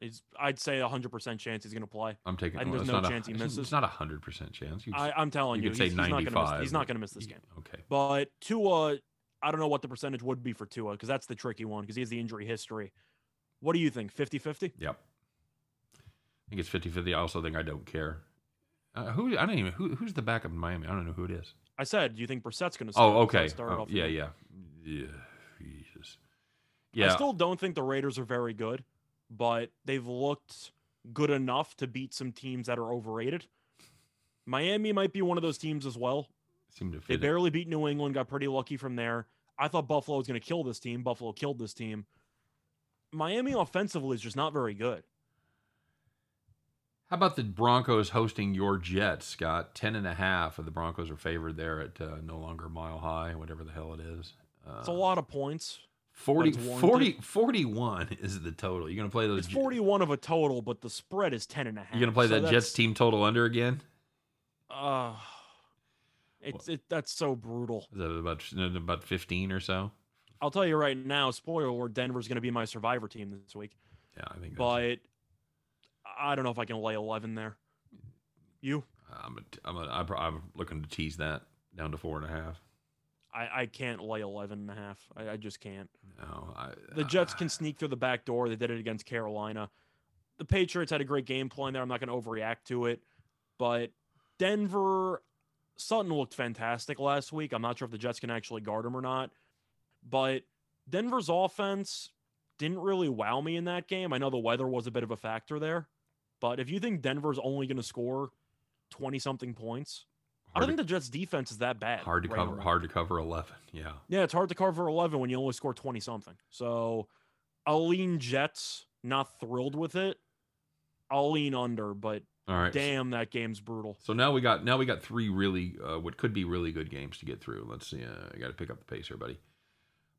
He's, I'd say a hundred percent chance he's gonna play. I'm taking. Well, there's no not a- chance he misses. It's not a hundred percent chance. I, I'm telling you you, he's, he's not miss. He's not gonna miss this game. Okay. But Tua, I don't know what the percentage would be for Tua because that's the tricky one because he has the injury history. What do you think? 50-50? Yep. I think it's 50-50. I also think I don't care. Uh, who I don't even who who's the backup in Miami. I don't know who it is. I said, do you think Brissett's going to start? Oh, okay. Start Oh, yeah, yeah, yeah. Jesus. I still don't think the Raiders are very good, but they've looked good enough to beat some teams that are overrated. Miami might be one of those teams as well. They fit. it. barely beat New England, got pretty lucky from there. I thought Buffalo was going to kill this team. Buffalo killed this team. Miami offensively is just not very good. How about the Broncos hosting your Jets, Scott? Ten and a half of the Broncos are favored there at uh, no longer mile high, whatever the hell it is. Uh, It's a lot of points. 40, 40 41 is the total. You're gonna play those. It's 41 of a total, but the spread is 10 and a half. You're gonna play So that Jets team total under again? Uh, it's it, that's so brutal. Is that about about 15 or so? I'll tell you right now, spoiler alert, Denver's going to be my survivor team this week. Yeah, I think. But I don't know if I can lay 11 there. You? I'm a, I'm, a, I'm looking to tease that down to four and a half. I, I can't lay 11 and a half. I, I just can't. No, I, The Jets can sneak through the back door. They did it against Carolina. The Patriots had a great game plan there. I'm not going to overreact to it. But Denver, Sutton looked fantastic last week. I'm not sure if the Jets can actually guard him or not. But Denver's offense didn't really wow me in that game. I know the weather was a bit of a factor there. But if you think Denver's only going to score 20 something points, I don't think the Jets defense is that bad. hard to right cover. Hard to cover 11. Yeah. Yeah, it's hard to cover 11 when you only score 20 something. So I'll lean Jets, not thrilled with it. I'll lean under, but All right. damn, that game's brutal. So now we got now we got three really uh, what could be really good games to get through. Let's see. Uh, I got to pick up the pace here, buddy.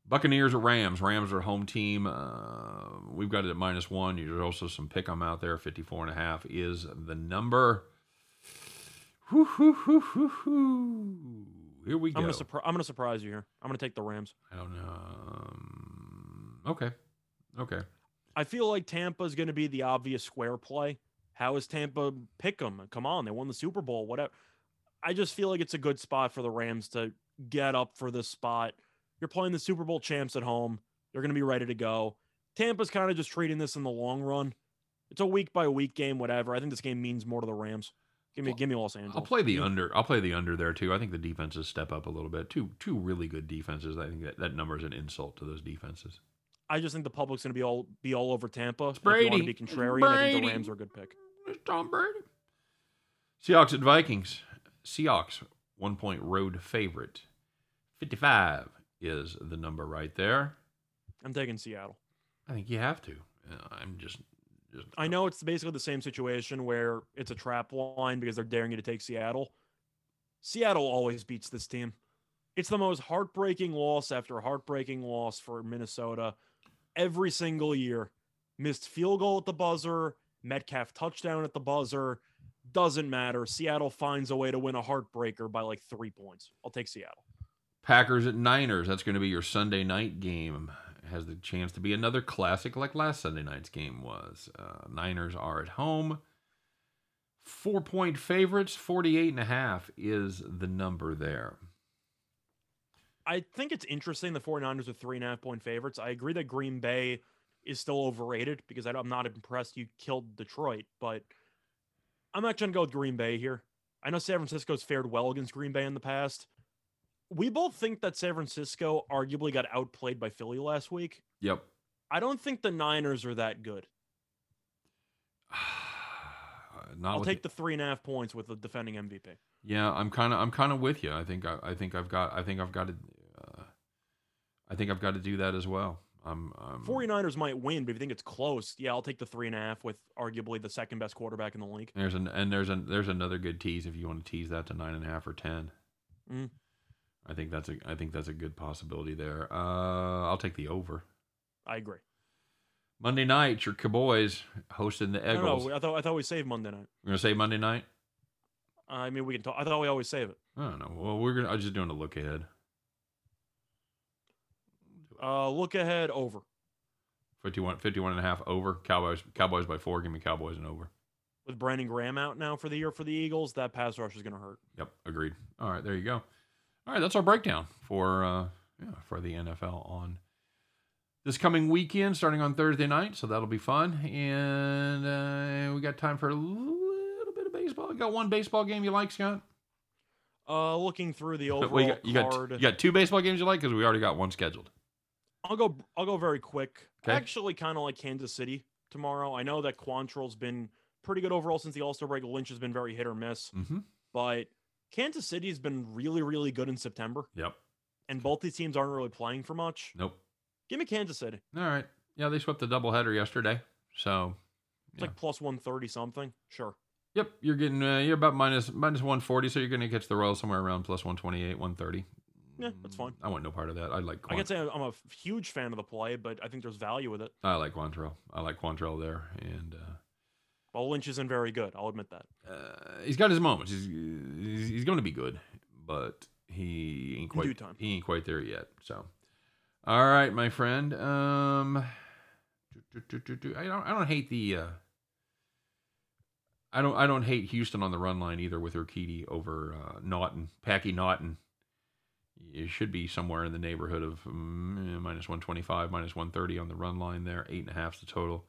Buccaneers or Rams. Rams are home team. Uh, we've got it at minus one. There's also some pick 'em out there. 54 and a half is the number. Whoo, whoo, whoo, whoo, whoo. Here we go. I'm gonna surpri- I'm gonna surprise you here. I'm gonna take the Rams. I don't know. Um, okay. Okay. I feel like Tampa's gonna be the obvious square play. How is Tampa pick 'em? Come on, they won the Super Bowl. Whatever. I just feel like it's a good spot for the Rams to get up for this spot. You're playing the Super Bowl champs at home. They're going to be ready to go. Tampa's kind of just treating this in the long run. It's a week by week game, whatever. I think this game means more to the Rams. Give me, Well, give me Los Angeles. I'll play the under. I'll play the under there too. I think the defenses step up a little bit. Two two really good defenses. I think that, that number is an insult to those defenses. I just think the public's going to be all be all over Tampa. It's If you want Brady. to be contrarian, I think the Rams are a good pick. It's Tom Brady. Seahawks at Vikings. Seahawks one point road favorite. Fifty five is the number right there. I'm taking Seattle. I think you have to. Uh, I'm just I know it's basically the same situation where it's a trap line because they're daring you to take Seattle. Seattle always beats this team. It's the most heartbreaking loss after heartbreaking loss for Minnesota every single year. Missed field goal at the buzzer, Metcalf touchdown at the buzzer. Doesn't matter. Seattle finds a way to win a heartbreaker by like three points. I'll take Seattle. Packers at Niners. That's going to be your Sunday night game. Has the chance to be another classic like last Sunday night's game was. Uh, Niners are at home. Four point favorites, 48 and a half is the number there. I think it's interesting the 49ers are three and a half point favorites. I agree that Green Bay is still overrated because I, am not impressed you killed Detroit, but I'm actually going to go with Green Bay here. I know San Francisco's fared well against Green Bay in the past. We both think that San Francisco arguably got outplayed by Philly last week. Yep. I don't think the Niners are that good. Not I'll take the three and a half points with the defending MVP. Yeah, I'm kind of I'm kind of with you. I think I, I think I've got I think I've got to uh, I think I've got to do that as well. I'm, I'm 49ers might win, but if you think it's close, yeah, I'll take the three and a half with arguably the second best quarterback in the league. There's an and there's an there's another good tease if you want to tease that to nine and a half or ten. Mm. I think that's a I think that's a good possibility there. Uh, I'll take the over. I agree. Monday night, your Cowboys hosting the Eagles. no, I thought I thought we saved Monday night. We're gonna say Monday night. I mean, we can talk. I thought we always save it. I don't know. Well, we're gonna. I'm just doing a look ahead. Uh, look ahead over. 51, 51 and a half over. Cowboys. Cowboys by four. Give me Cowboys and over. With Brandon Graham out now for the year for the Eagles, that pass rush is going to hurt. Yep, agreed. All right, there you go. All right, that's our breakdown for uh, yeah, for the NFL on this coming weekend, starting on Thursday night. So that'll be fun, and uh, we got time for a little bit of baseball? You got one baseball game you like, Scott? Uh, looking through the overall Well, you, got, you, got, you got two baseball games you like because we already got one scheduled. I'll go. I'll go very quick. I actually kind of like Kansas City tomorrow. I know that Quantrill's been pretty good overall since the All Star break. Lynch has been very hit or miss, Mm-hmm. but Kansas City has been really, really good in September, Yep. and both these teams aren't really playing for much. Nope. Give me Kansas City. All right. Yeah, they swept the doubleheader yesterday. So, It's Yeah. like plus one thirty something. Sure. yep, you're getting uh, you're about minus minus 140, so you're going to catch the Royals somewhere around plus 128, 130. Yeah, that's fine. I want no part of that. I like I can say I'm a huge fan of the play, but I think there's value with it. I like Quantrill. I like Quantrill there, and uh, Lynch isn't very good. I'll admit that. uh, he's got his moments. He's he's, he's going to be good, but he ain't In quite he ain't quite there yet. So, all right, my friend. Um, do, do, do, do, do. I don't I don't hate the. Uh, I don't I don't hate Houston on the run line either with Urquidy over uh, Naughton, Packy Naughton. It should be somewhere in the neighborhood of mm, minus 125, minus 130 on the run line there. Eight and a half's the total.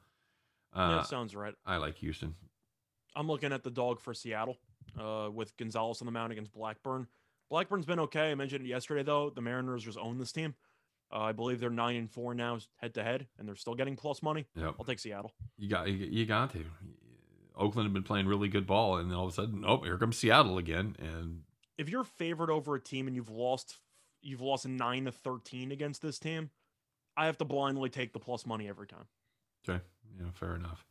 Yeah, Uh, sounds right. I like Houston. I'm looking at the dog for Seattle uh, with Gonzales on the mound against Blackburn. Blackburn's been okay. I mentioned it yesterday, though. The Mariners just own this team. Uh, I believe they're nine and four now, head to head, and they're still getting plus money. Yep. I'll take Seattle. You got you, you got to. Oakland had been playing really good ball, and then all of a sudden, oh, here comes Seattle again. And If you're favored over a team and you've lost, you've lost nine to thirteen against this team, I have to blindly take the plus money every time. Okay, yeah, fair enough.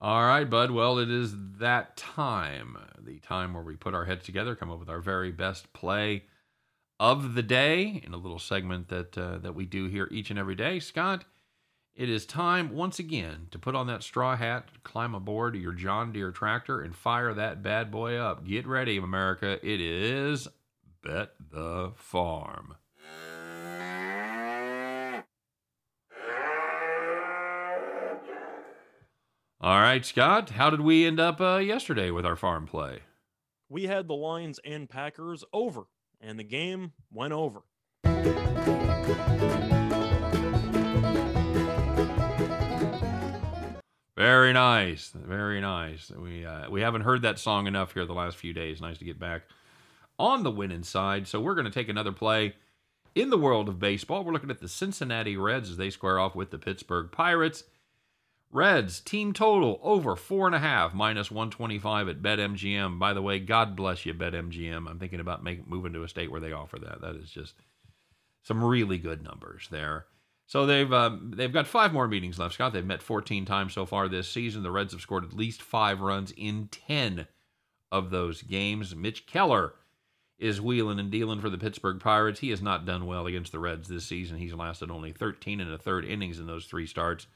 All right, bud. Well, it is that time, the time where we put our heads together, come up with our very best play of the day in a little segment that uh, that we do here each and every day. Scott, it is time once again to put on that straw hat, climb aboard your John Deere tractor, and fire that bad boy up. Get ready, America! It is Bet the Farm. All right, Scott. How did we end up uh, yesterday with our farm play? We had the Lions and Packers over, and the game went over. Very nice, very nice. We uh, we haven't heard that song enough here the last few days. Nice to get back on the winning side. So we're going to take another play in the world of baseball. We're looking at the Cincinnati Reds as they square off with the Pittsburgh Pirates. Reds team total over four and a half minus one twenty five at BetMGM. By the way, God bless you, BetMGM. I'm thinking about make, moving to a state where they offer that. That is just some really good numbers there. So they've um, they've got five more meetings left, Scott. They've met 14 times so far this season. The Reds have scored at least five runs in 10 of those games. Mitch Keller is wheeling and dealing for the Pittsburgh Pirates. He has not done well against the Reds this season. He's lasted only 13 and a third innings in those three starts,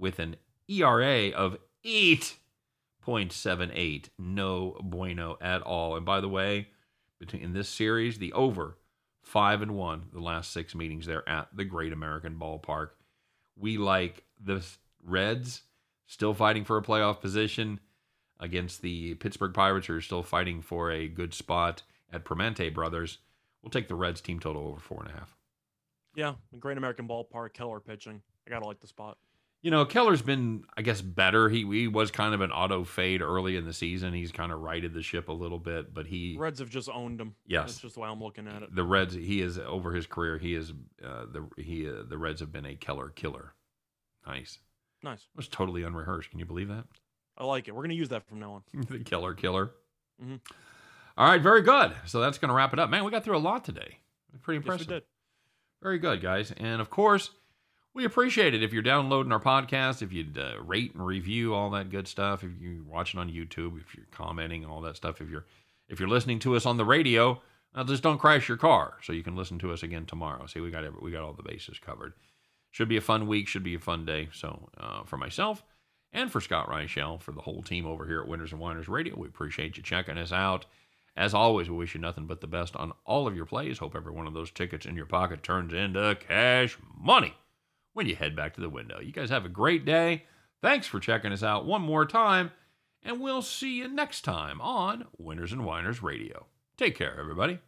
with an ERA of 8.78. No bueno at all. And by the way, between in this series, the over five and one the last six meetings there at the Great American Ballpark. We like the Reds still fighting for a playoff position against the Pittsburgh Pirates, who are still fighting for a good spot at Permente Brothers. We'll take the Reds team total over four and a half. Yeah, Great American Ballpark, Keller pitching. I gotta like the spot. You know, Keller's been, I guess, better. He he was kind of an auto fade early in the season. He's kind of righted the ship a little bit, but he Reds have just owned him. Yes. that's just the way I'm looking at it. the Reds. He is over his career. He is uh, the he uh, the Reds have been a Keller killer. Nice. Nice. It was totally unrehearsed. Can you believe that? I like it. We're gonna use that from now on. the killer killer. Mhm. All right, very good. So that's going to wrap it up. Man, we got through a lot today. Pretty Yes, impressive. we did. Very good, guys. And of course, we appreciate it if you're downloading our podcast, if you'd uh, rate and review all that good stuff, if you're watching on YouTube, if you're commenting, all that stuff. If you're if you're listening to us on the radio, uh, just don't crash your car, so you can listen to us again tomorrow. See, we got every, we got all the bases covered. Should be a fun week. Should be a fun day. So uh, for myself and for Scott Reichel, for the whole team over here at Winners and Whiners Radio, we appreciate you checking us out. As always, we wish you nothing but the best on all of your plays. Hope every one of those tickets in your pocket turns into cash money when you head back to the window. You guys have a great day. Thanks for checking us out one more time, and we'll see you next time on Winners and Whiners Radio. Take care, everybody.